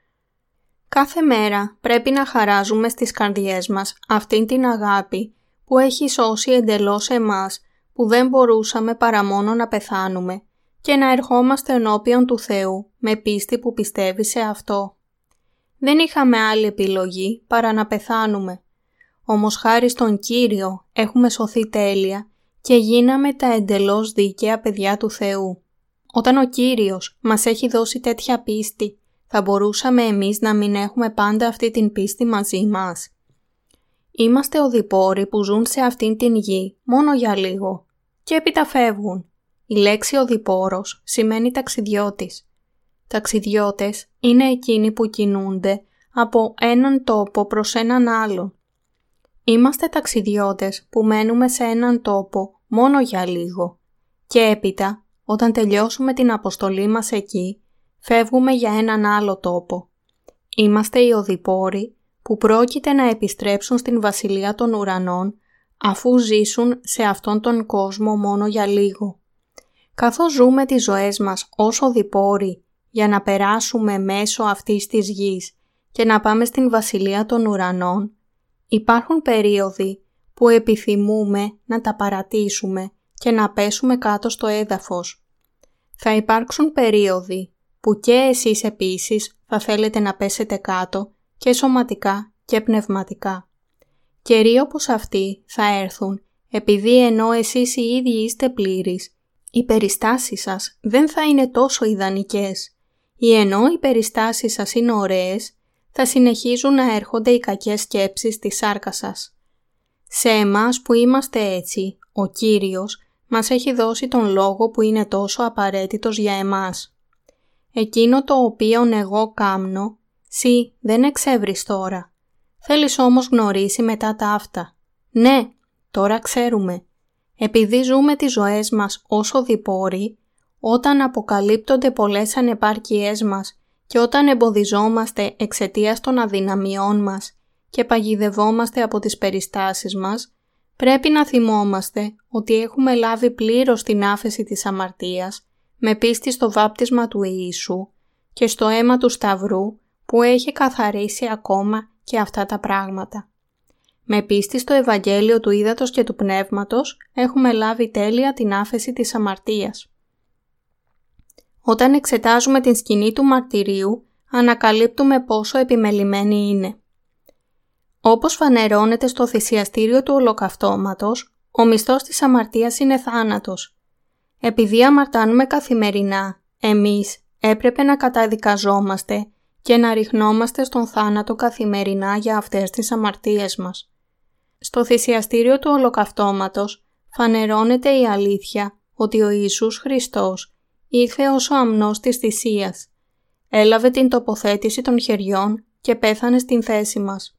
Κάθε μέρα πρέπει να χαράζουμε στις καρδιές μας αυτήν την αγάπη που έχει σώσει εντελώς εμάς που δεν μπορούσαμε παρά μόνο να πεθάνουμε και να ερχόμαστε ενώπιον του Θεού με πίστη που πιστεύει σε Αυτό. Δεν είχαμε άλλη επιλογή παρά να πεθάνουμε όμως χάρη στον Κύριο έχουμε σωθεί τέλεια και γίναμε τα εντελώς δίκαια παιδιά του Θεού. Όταν ο Κύριος μας έχει δώσει τέτοια πίστη, θα μπορούσαμε εμείς να μην έχουμε πάντα αυτή την πίστη μαζί μας. Είμαστε οδηπόροι που ζουν σε αυτήν την γη μόνο για λίγο και έπειτα φεύγουν. Η λέξη οδηπόρος σημαίνει ταξιδιώτης. Ταξιδιώτες είναι εκείνοι που κινούνται από έναν τόπο προς έναν άλλον Είμαστε ταξιδιώτες που μένουμε σε έναν τόπο μόνο για λίγο και έπειτα όταν τελειώσουμε την αποστολή μας εκεί φεύγουμε για έναν άλλο τόπο. Είμαστε οι οδηπόροι που πρόκειται να επιστρέψουν στην Βασιλεία των Ουρανών αφού ζήσουν σε αυτόν τον κόσμο μόνο για λίγο. Καθώς ζούμε τις ζωές μας ως οδηπόροι για να περάσουμε μέσω αυτής της γης και να πάμε στην Βασιλεία των Ουρανών, Υπάρχουν περίοδοι που επιθυμούμε να τα παρατήσουμε και να πέσουμε κάτω στο έδαφος. Θα υπάρξουν περίοδοι που και εσείς επίσης θα θέλετε να πέσετε κάτω και σωματικά και πνευματικά. Καιροί όπως αυτοί θα έρθουν επειδή ενώ εσείς οι ίδιοι είστε πλήρεις, οι περιστάσεις σας δεν θα είναι τόσο ιδανικές ή ενώ οι περιστάσεις σας είναι ωραίες, θα συνεχίζουν να έρχονται οι κακές σκέψεις στη σάρκα σας. Σε εμάς που είμαστε έτσι, ο Κύριος μας έχει δώσει τον λόγο που είναι τόσο απαραίτητος για εμάς. Εκείνο το οποίο εγώ κάμνω, σύ δεν εξεύρεις τώρα. Θέλεις όμως γνωρίσει μετά τα αυτά. Ναι, τώρα ξέρουμε. Επειδή ζούμε τις ζωές μας όσο διπόροι, όταν αποκαλύπτονται πολλές ανεπάρκειές μας και όταν εμποδιζόμαστε εξαιτίας των αδυναμιών μας και παγιδευόμαστε από τις περιστάσεις μας, πρέπει να θυμόμαστε ότι έχουμε λάβει πλήρως την άφεση της αμαρτίας με πίστη στο βάπτισμα του Ιησού και στο αίμα του Σταυρού που έχει καθαρίσει ακόμα και αυτά τα πράγματα. Με πίστη στο Ευαγγέλιο του Ήδατος και του Πνεύματος έχουμε λάβει τέλεια την άφεση της αμαρτίας. Όταν εξετάζουμε την σκηνή του μαρτυρίου, ανακαλύπτουμε πόσο επιμελημένη είναι. Όπως φανερώνεται στο θυσιαστήριο του ολοκαυτώματος, ο μισθός της αμαρτίας είναι θάνατος. Επειδή αμαρτάνουμε καθημερινά, εμείς έπρεπε να καταδικαζόμαστε και να ριχνόμαστε στον θάνατο καθημερινά για αυτές τις αμαρτίες μας. Στο θυσιαστήριο του ολοκαυτώματος φανερώνεται η αλήθεια ότι ο Ιησούς Χριστός ήρθε ως ο αμνός της θυσίας. Έλαβε την τοποθέτηση των χεριών και πέθανε στην θέση μας.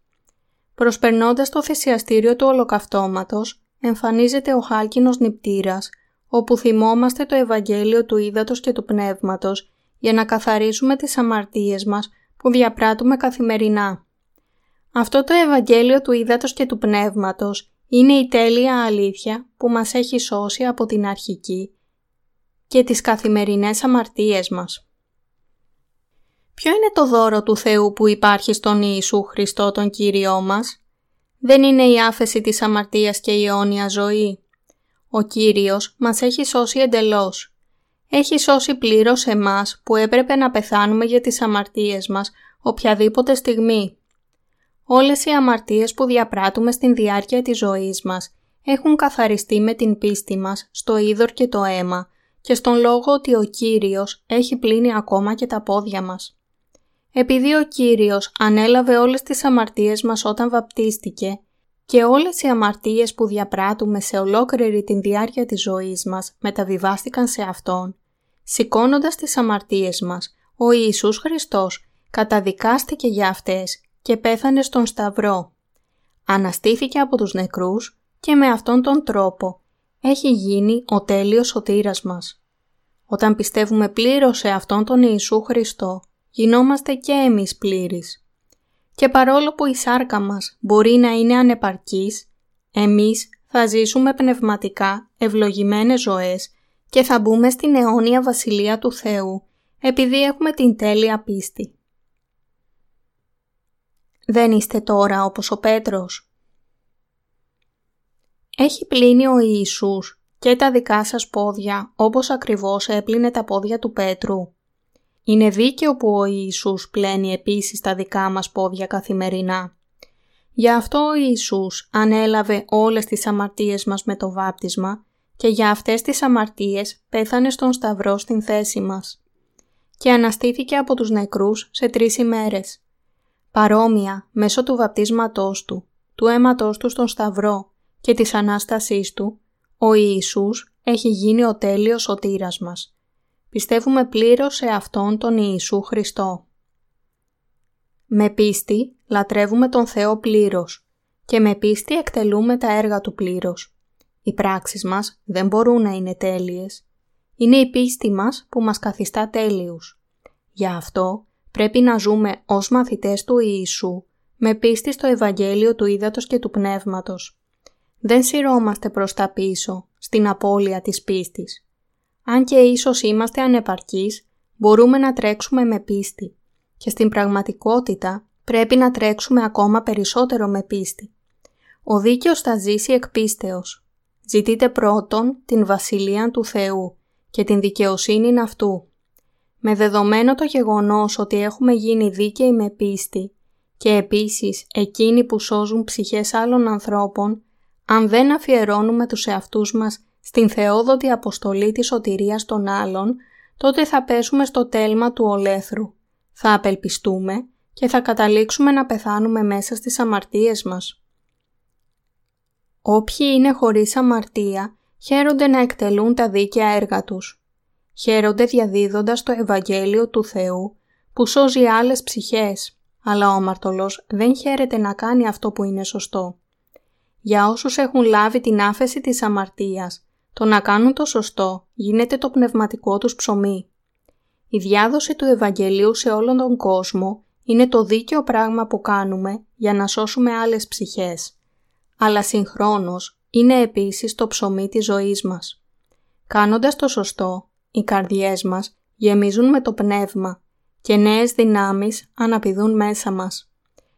Προσπερνώντας το θυσιαστήριο του ολοκαυτώματος, εμφανίζεται ο χάλκινος νηπτήρας, όπου θυμόμαστε το Ευαγγέλιο του Ήδατος και του Πνεύματος για να καθαρίσουμε τις αμαρτίες μας που διαπράττουμε καθημερινά. Αυτό το Ευαγγέλιο του Ήδατος και του Πνεύματος είναι η τέλεια αλήθεια που μας έχει σώσει από την αρχική και τις καθημερινές αμαρτίες μας. Ποιο είναι το δώρο του Θεού που υπάρχει στον Ιησού Χριστό τον Κύριό μας; Δεν είναι η άφεση της αμαρτίας και η αιώνια ζωή. Ο Κύριος μας έχει σώσει εντελώς. Έχει σώσει πλήρως εμάς που έπρεπε να πεθάνουμε για τις αμαρτίες μας οποιαδήποτε στιγμή. Όλες οι αμαρτίες που διαπράττουμε στην διάρκεια της ζωής μας έχουν καθαριστεί με την πίστη μας στο είδωρ και το αίμα και στον λόγο ότι ο Κύριος έχει πλύνει ακόμα και τα πόδια μας. Επειδή ο Κύριος ανέλαβε όλες τις αμαρτίες μας όταν βαπτίστηκε και όλες οι αμαρτίες που διαπράττουμε σε ολόκληρη την διάρκεια της ζωής μας μεταβιβάστηκαν σε Αυτόν, σηκώνοντας τις αμαρτίες μας, ο Ιησούς Χριστός καταδικάστηκε για αυτές και πέθανε στον Σταυρό. Αναστήθηκε από τους νεκρούς και με αυτόν τον τρόπο έχει γίνει ο τέλειος σωτήρας μας. Όταν πιστεύουμε πλήρως σε αυτόν τον Ιησού Χριστό, γινόμαστε και εμείς πλήρεις. Και παρόλο που η σάρκα μας μπορεί να είναι ανεπαρκής, εμείς θα ζήσουμε πνευματικά ευλογημένες ζωές και θα μπούμε στην αιώνια βασιλεία του Θεού επειδή έχουμε την τέλεια πίστη. Δεν είστε τώρα όπως ο Πέτρος. Έχει πλύνει ο Ιησούς και τα δικά σας πόδια όπως ακριβώς έπλυνε τα πόδια του Πέτρου. Είναι δίκαιο που ο Ιησούς πλένει επίσης τα δικά μας πόδια καθημερινά. Γι' αυτό ο Ιησούς ανέλαβε όλες τις αμαρτίες μας με το βάπτισμα και για αυτές τις αμαρτίες πέθανε στον Σταυρό στην θέση μας. Και αναστήθηκε από τους νεκρούς σε τρεις ημέρες. Παρόμοια, μέσω του βαπτίσματός του, του αίματός του στον Σταυρό και της Ανάστασής του, ο Ιησούς έχει γίνει ο τέλειος σωτήρας μας πιστεύουμε πλήρως σε Αυτόν τον Ιησού Χριστό. Με πίστη λατρεύουμε τον Θεό πλήρως και με πίστη εκτελούμε τα έργα Του πλήρως. Οι πράξεις μας δεν μπορούν να είναι τέλειες. Είναι η πίστη μας που μας καθιστά τέλειους. Γι' αυτό πρέπει να ζούμε ως μαθητές του Ιησού με πίστη στο Ευαγγέλιο του Ήδατος και του Πνεύματος. Δεν σειρώμαστε προς τα πίσω, στην απώλεια της πίστης αν και ίσως είμαστε ανεπαρκείς, μπορούμε να τρέξουμε με πίστη και στην πραγματικότητα πρέπει να τρέξουμε ακόμα περισσότερο με πίστη. Ο δίκαιος θα ζήσει εκ πίστεως. Ζητείτε πρώτον την Βασιλεία του Θεού και την δικαιοσύνη αυτού. Με δεδομένο το γεγονός ότι έχουμε γίνει δίκαιοι με πίστη και επίσης εκείνοι που σώζουν ψυχές άλλων ανθρώπων, αν δεν αφιερώνουμε τους εαυτούς μας στην θεόδοτη αποστολή της σωτηρίας των άλλων, τότε θα πέσουμε στο τέλμα του ολέθρου. Θα απελπιστούμε και θα καταλήξουμε να πεθάνουμε μέσα στις αμαρτίες μας. Όποιοι είναι χωρίς αμαρτία χαίρονται να εκτελούν τα δίκαια έργα τους. Χαίρονται διαδίδοντας το Ευαγγέλιο του Θεού που σώζει άλλες ψυχές, αλλά ο αμαρτωλός δεν χαίρεται να κάνει αυτό που είναι σωστό. Για όσους έχουν λάβει την άφεση της αμαρτίας το να κάνουν το σωστό γίνεται το πνευματικό τους ψωμί. Η διάδοση του Ευαγγελίου σε όλον τον κόσμο είναι το δίκαιο πράγμα που κάνουμε για να σώσουμε άλλες ψυχές. Αλλά συγχρόνως είναι επίσης το ψωμί της ζωής μας. Κάνοντας το σωστό, οι καρδιές μας γεμίζουν με το πνεύμα και νέες δυνάμεις αναπηδούν μέσα μας.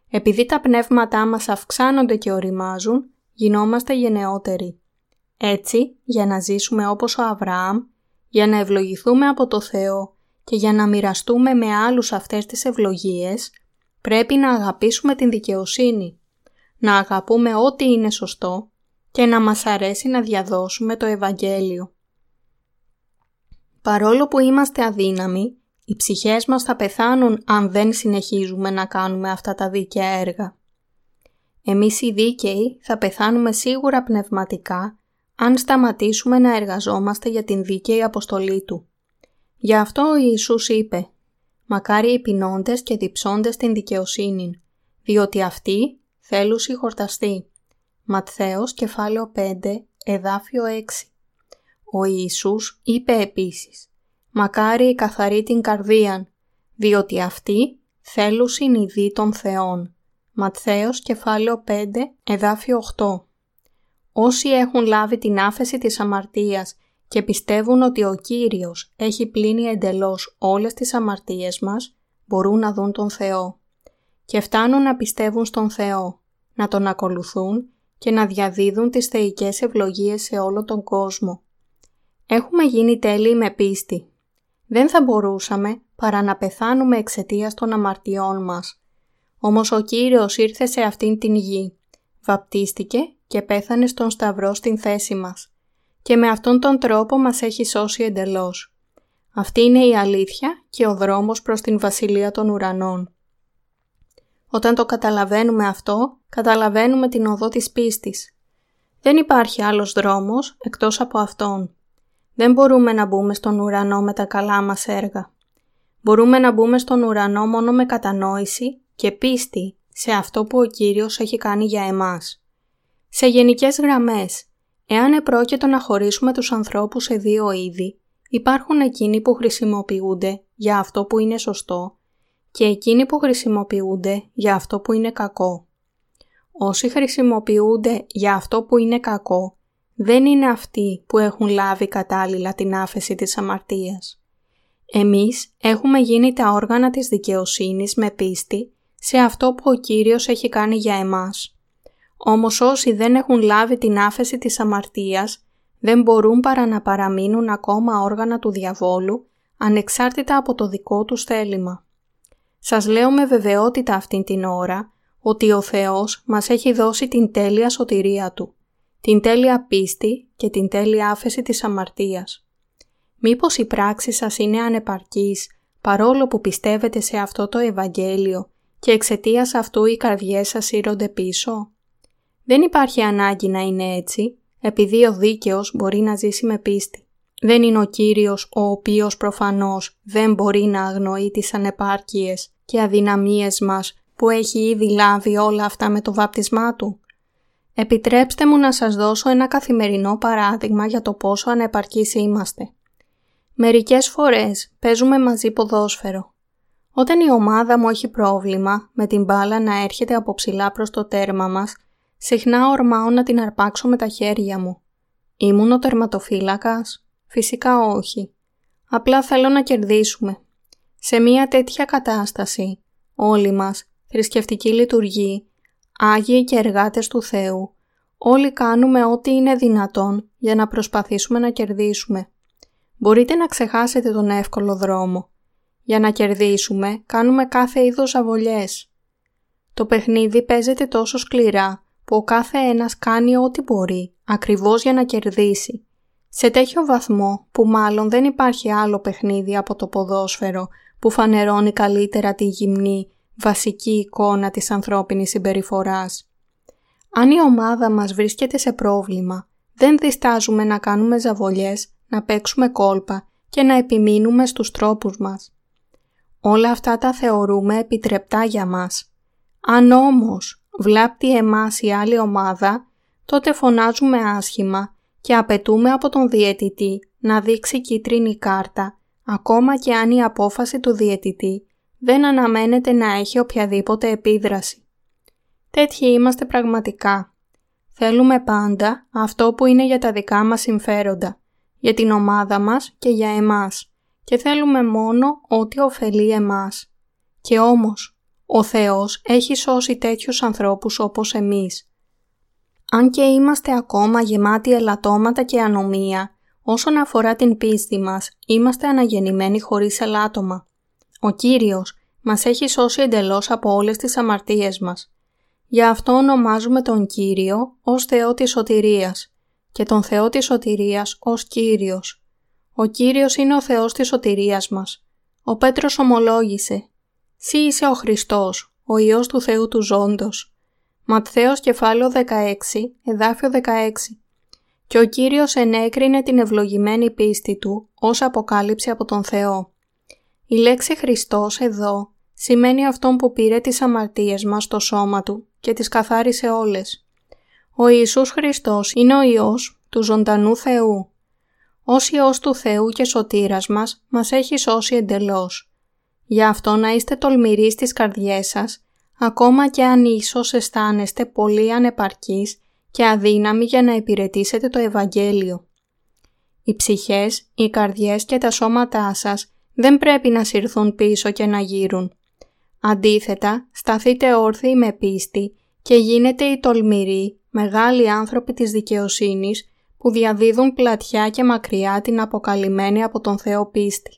Επειδή τα πνεύματά μας αυξάνονται και οριμάζουν, γινόμαστε γενναιότεροι. Έτσι, για να ζήσουμε όπως ο Αβραάμ, για να ευλογηθούμε από το Θεό και για να μοιραστούμε με άλλους αυτές τις ευλογίες, πρέπει να αγαπήσουμε την δικαιοσύνη, να αγαπούμε ό,τι είναι σωστό και να μας αρέσει να διαδώσουμε το Ευαγγέλιο. Παρόλο που είμαστε αδύναμοι, οι ψυχές μας θα πεθάνουν αν δεν συνεχίζουμε να κάνουμε αυτά τα δίκαια έργα. Εμείς οι δίκαιοι θα πεθάνουμε σίγουρα πνευματικά αν σταματήσουμε να εργαζόμαστε για την δίκαιη αποστολή Του. Γι' αυτό ο Ιησούς είπε «Μακάρι οι πεινώντες και διψώντες την δικαιοσύνη, διότι αυτοί θέλουν συγχορταστεί». Ματθαίος κεφάλαιο 5, εδάφιο 6. Ο Ιησούς είπε επίσης «Μακάρι η καθαρή την καρδίαν, διότι αυτοί θέλουν συνειδή των Θεών». Ματθαίος κεφάλαιο 5, εδάφιο 8. Όσοι έχουν λάβει την άφεση της αμαρτίας και πιστεύουν ότι ο Κύριος έχει πλύνει εντελώς όλες τις αμαρτίες μας, μπορούν να δουν τον Θεό. Και φτάνουν να πιστεύουν στον Θεό, να τον ακολουθούν και να διαδίδουν τις θεϊκές ευλογίες σε όλο τον κόσμο. Έχουμε γίνει τέλειοι με πίστη. Δεν θα μπορούσαμε παρά να πεθάνουμε εξαιτίας των αμαρτιών μας. Όμως ο Κύριος ήρθε σε αυτήν την γη, βαπτίστηκε και πέθανε στον Σταυρό στην θέση μας και με αυτόν τον τρόπο μας έχει σώσει εντελώς. Αυτή είναι η αλήθεια και ο δρόμος προς την Βασιλεία των Ουρανών. Όταν το καταλαβαίνουμε αυτό, καταλαβαίνουμε την οδό της πίστης. Δεν υπάρχει άλλος δρόμος εκτός από αυτόν. Δεν μπορούμε να μπούμε στον ουρανό με τα καλά μας έργα. Μπορούμε να μπούμε στον ουρανό μόνο με κατανόηση και πίστη σε αυτό που ο Κύριος έχει κάνει για εμάς. Σε γενικές γραμμές, εάν επρόκειτο να χωρίσουμε τους ανθρώπους σε δύο είδη, υπάρχουν εκείνοι που χρησιμοποιούνται για αυτό που είναι σωστό και εκείνοι που χρησιμοποιούνται για αυτό που είναι κακό. Όσοι χρησιμοποιούνται για αυτό που είναι κακό, δεν είναι αυτοί που έχουν λάβει κατάλληλα την άφεση της αμαρτίας. Εμείς έχουμε γίνει τα όργανα της δικαιοσύνης με πίστη σε αυτό που ο Κύριος έχει κάνει για εμάς. Όμως όσοι δεν έχουν λάβει την άφεση της αμαρτίας, δεν μπορούν παρά να παραμείνουν ακόμα όργανα του διαβόλου, ανεξάρτητα από το δικό τους θέλημα. Σας λέω με βεβαιότητα αυτήν την ώρα, ότι ο Θεός μας έχει δώσει την τέλεια σωτηρία Του, την τέλεια πίστη και την τέλεια άφεση της αμαρτίας. Μήπως η πράξη σας είναι ανεπαρκής, παρόλο που πιστεύετε σε αυτό το Ευαγγέλιο και εξαιτίας αυτού οι καρδιές σας σύρονται πίσω; Δεν υπάρχει ανάγκη να είναι έτσι, επειδή ο δίκαιος μπορεί να ζήσει με πίστη. Δεν είναι ο Κύριος ο οποίος προφανώς δεν μπορεί να αγνοεί τις ανεπάρκειες και αδυναμίες μας που έχει ήδη λάβει όλα αυτά με το βάπτισμά Του. Επιτρέψτε μου να σας δώσω ένα καθημερινό παράδειγμα για το πόσο ανεπαρκείς είμαστε. Μερικές φορές παίζουμε μαζί ποδόσφαιρο. Όταν η ομάδα μου έχει πρόβλημα με την μπάλα να έρχεται από ψηλά προς το τέρμα μας, συχνά ορμάω να την αρπάξω με τα χέρια μου. Ήμουν ο τερματοφύλακας; Φυσικά όχι. Απλά θέλω να κερδίσουμε. Σε μια τέτοια κατάσταση, όλοι μας, θρησκευτική λειτουργή, Άγιοι και εργάτες του Θεού, όλοι κάνουμε ό,τι είναι δυνατόν για να προσπαθήσουμε να κερδίσουμε. Μπορείτε να ξεχάσετε τον εύκολο δρόμο. Για να κερδίσουμε, κάνουμε κάθε είδος αβολιές. Το παιχνίδι παίζεται τόσο σκληρά που ο κάθε ένας κάνει ό,τι μπορεί, ακριβώς για να κερδίσει. Σε τέτοιο βαθμό που μάλλον δεν υπάρχει άλλο παιχνίδι από το ποδόσφαιρο που φανερώνει καλύτερα τη γυμνή βασική εικόνα της ανθρώπινης συμπεριφοράς. Αν η ομάδα μας βρίσκεται σε πρόβλημα, δεν διστάζουμε να κάνουμε ζαβολιές, να παίξουμε κόλπα και να επιμείνουμε στους τρόπους μας. Όλα αυτά τα θεωρούμε επιτρεπτά για μας. Αν όμως βλάπτει εμάς η άλλη ομάδα, τότε φωνάζουμε άσχημα και απαιτούμε από τον διαιτητή να δείξει κίτρινη κάρτα, ακόμα και αν η απόφαση του διαιτητή δεν αναμένεται να έχει οποιαδήποτε επίδραση. Τέτοιοι είμαστε πραγματικά. Θέλουμε πάντα αυτό που είναι για τα δικά μας συμφέροντα, για την ομάδα μας και για εμάς και θέλουμε μόνο ό,τι ωφελεί εμάς. Και όμως, Ο Θεός έχει σώσει τέτοιους ανθρώπους όπως εμείς. Αν και είμαστε ακόμα γεμάτοι ελαττώματα και ανομία, όσον αφορά την πίστη μας, είμαστε αναγεννημένοι χωρίς ελάττωμα. Ο Κύριος μας έχει σώσει εντελώς από όλες τις αμαρτίες μας. Γι' αυτό ονομάζουμε τον Κύριο ως Θεό της σωτηρίας και τον Θεό της σωτηρίας ως Κύριος. Ο Κύριος είναι ο Θεός της σωτηρίας μας. Ο Πέτρος ομολόγησε «Σύ είσαι ο Χριστός, ο Υιός του Θεού του Ζώντος». Ματθαίος κεφάλαιο 16, εδάφιο 16. Και ο Κύριος ενέκρινε την ευλογημένη πίστη του ως αποκάλυψη από τον Θεό. Η λέξη Χριστός εδώ σημαίνει αυτόν που πήρε τις αμαρτίες μας στο σώμα του και τις καθάρισε όλες. Ο Ιησούς Χριστός είναι ο Υιός του ζωντανού Θεού. Ως Υιός του Θεού και σωτήρας μας, μας έχει σώσει εντελώς. Γι' αυτό να είστε τολμηροί στις καρδιές σας, ακόμα και αν ίσως αισθάνεστε πολύ ανεπαρκείς και αδύναμοι για να υπηρετήσετε το Ευαγγέλιο. Οι ψυχές, οι καρδιές και τα σώματά σας δεν πρέπει να συρθούν πίσω και να γύρουν. Αντίθετα, σταθείτε όρθιοι με πίστη και γίνετε οι τολμηροί, μεγάλοι άνθρωποι της δικαιοσύνης που διαδίδουν πλατιά και μακριά την αποκαλυμμένη από τον Θεό πίστη.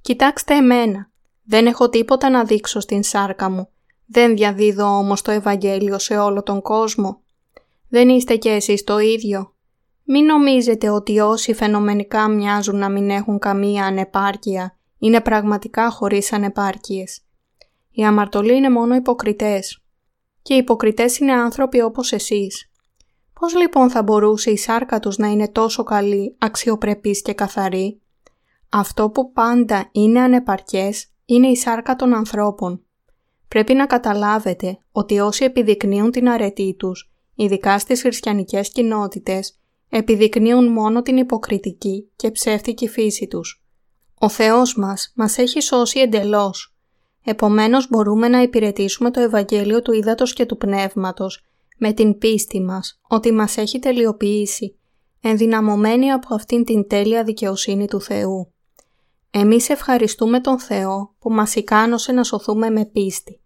Κοιτάξτε εμένα, δεν έχω τίποτα να δείξω στην σάρκα μου, δεν διαδίδω όμως το Ευαγγέλιο σε όλο τον κόσμο. Δεν είστε κι εσείς το ίδιο. Μην νομίζετε ότι όσοι φαινομενικά μοιάζουν να μην έχουν καμία ανεπάρκεια είναι πραγματικά χωρίς ανεπάρκειες. Οι αμαρτωλοί είναι μόνο υποκριτές. Και οι υποκριτές είναι άνθρωποι όπως εσείς. Πώς λοιπόν θα μπορούσε η σάρκα τους να είναι τόσο καλή, αξιοπρεπής και καθαρή; Αυτό που πάντα είναι ανεπαρκές είναι η σάρκα των ανθρώπων. Πρέπει να καταλάβετε ότι όσοι επιδεικνύουν την αρετή τους, ειδικά στις χριστιανικές κοινότητες, επιδεικνύουν μόνο την υποκριτική και ψεύτικη φύση τους. Ο Θεός μας μας έχει σώσει εντελώς. Επομένως μπορούμε να υπηρετήσουμε το Ευαγγέλιο του Ήδατος και του Πνεύματος με την πίστη μας ότι μας έχει τελειοποιήσει, ενδυναμωμένοι από αυτήν την τέλεια δικαιοσύνη του Θεού. Εμείς ευχαριστούμε τον Θεό που μας ικάνωσε να σωθούμε με πίστη,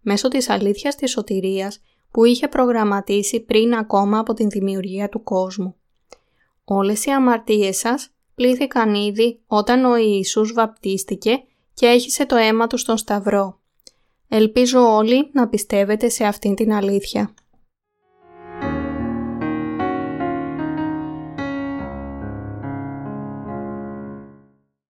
μέσω της αλήθειας της σωτηρίας που είχε προγραμματίσει πριν ακόμα από την δημιουργία του κόσμου. Όλες οι αμαρτίες σας πλήθηκαν ήδη όταν ο Ιησούς βαπτίστηκε και έχισε το αίμα του στον Σταυρό. Ελπίζω όλοι να πιστεύετε σε αυτήν την αλήθεια.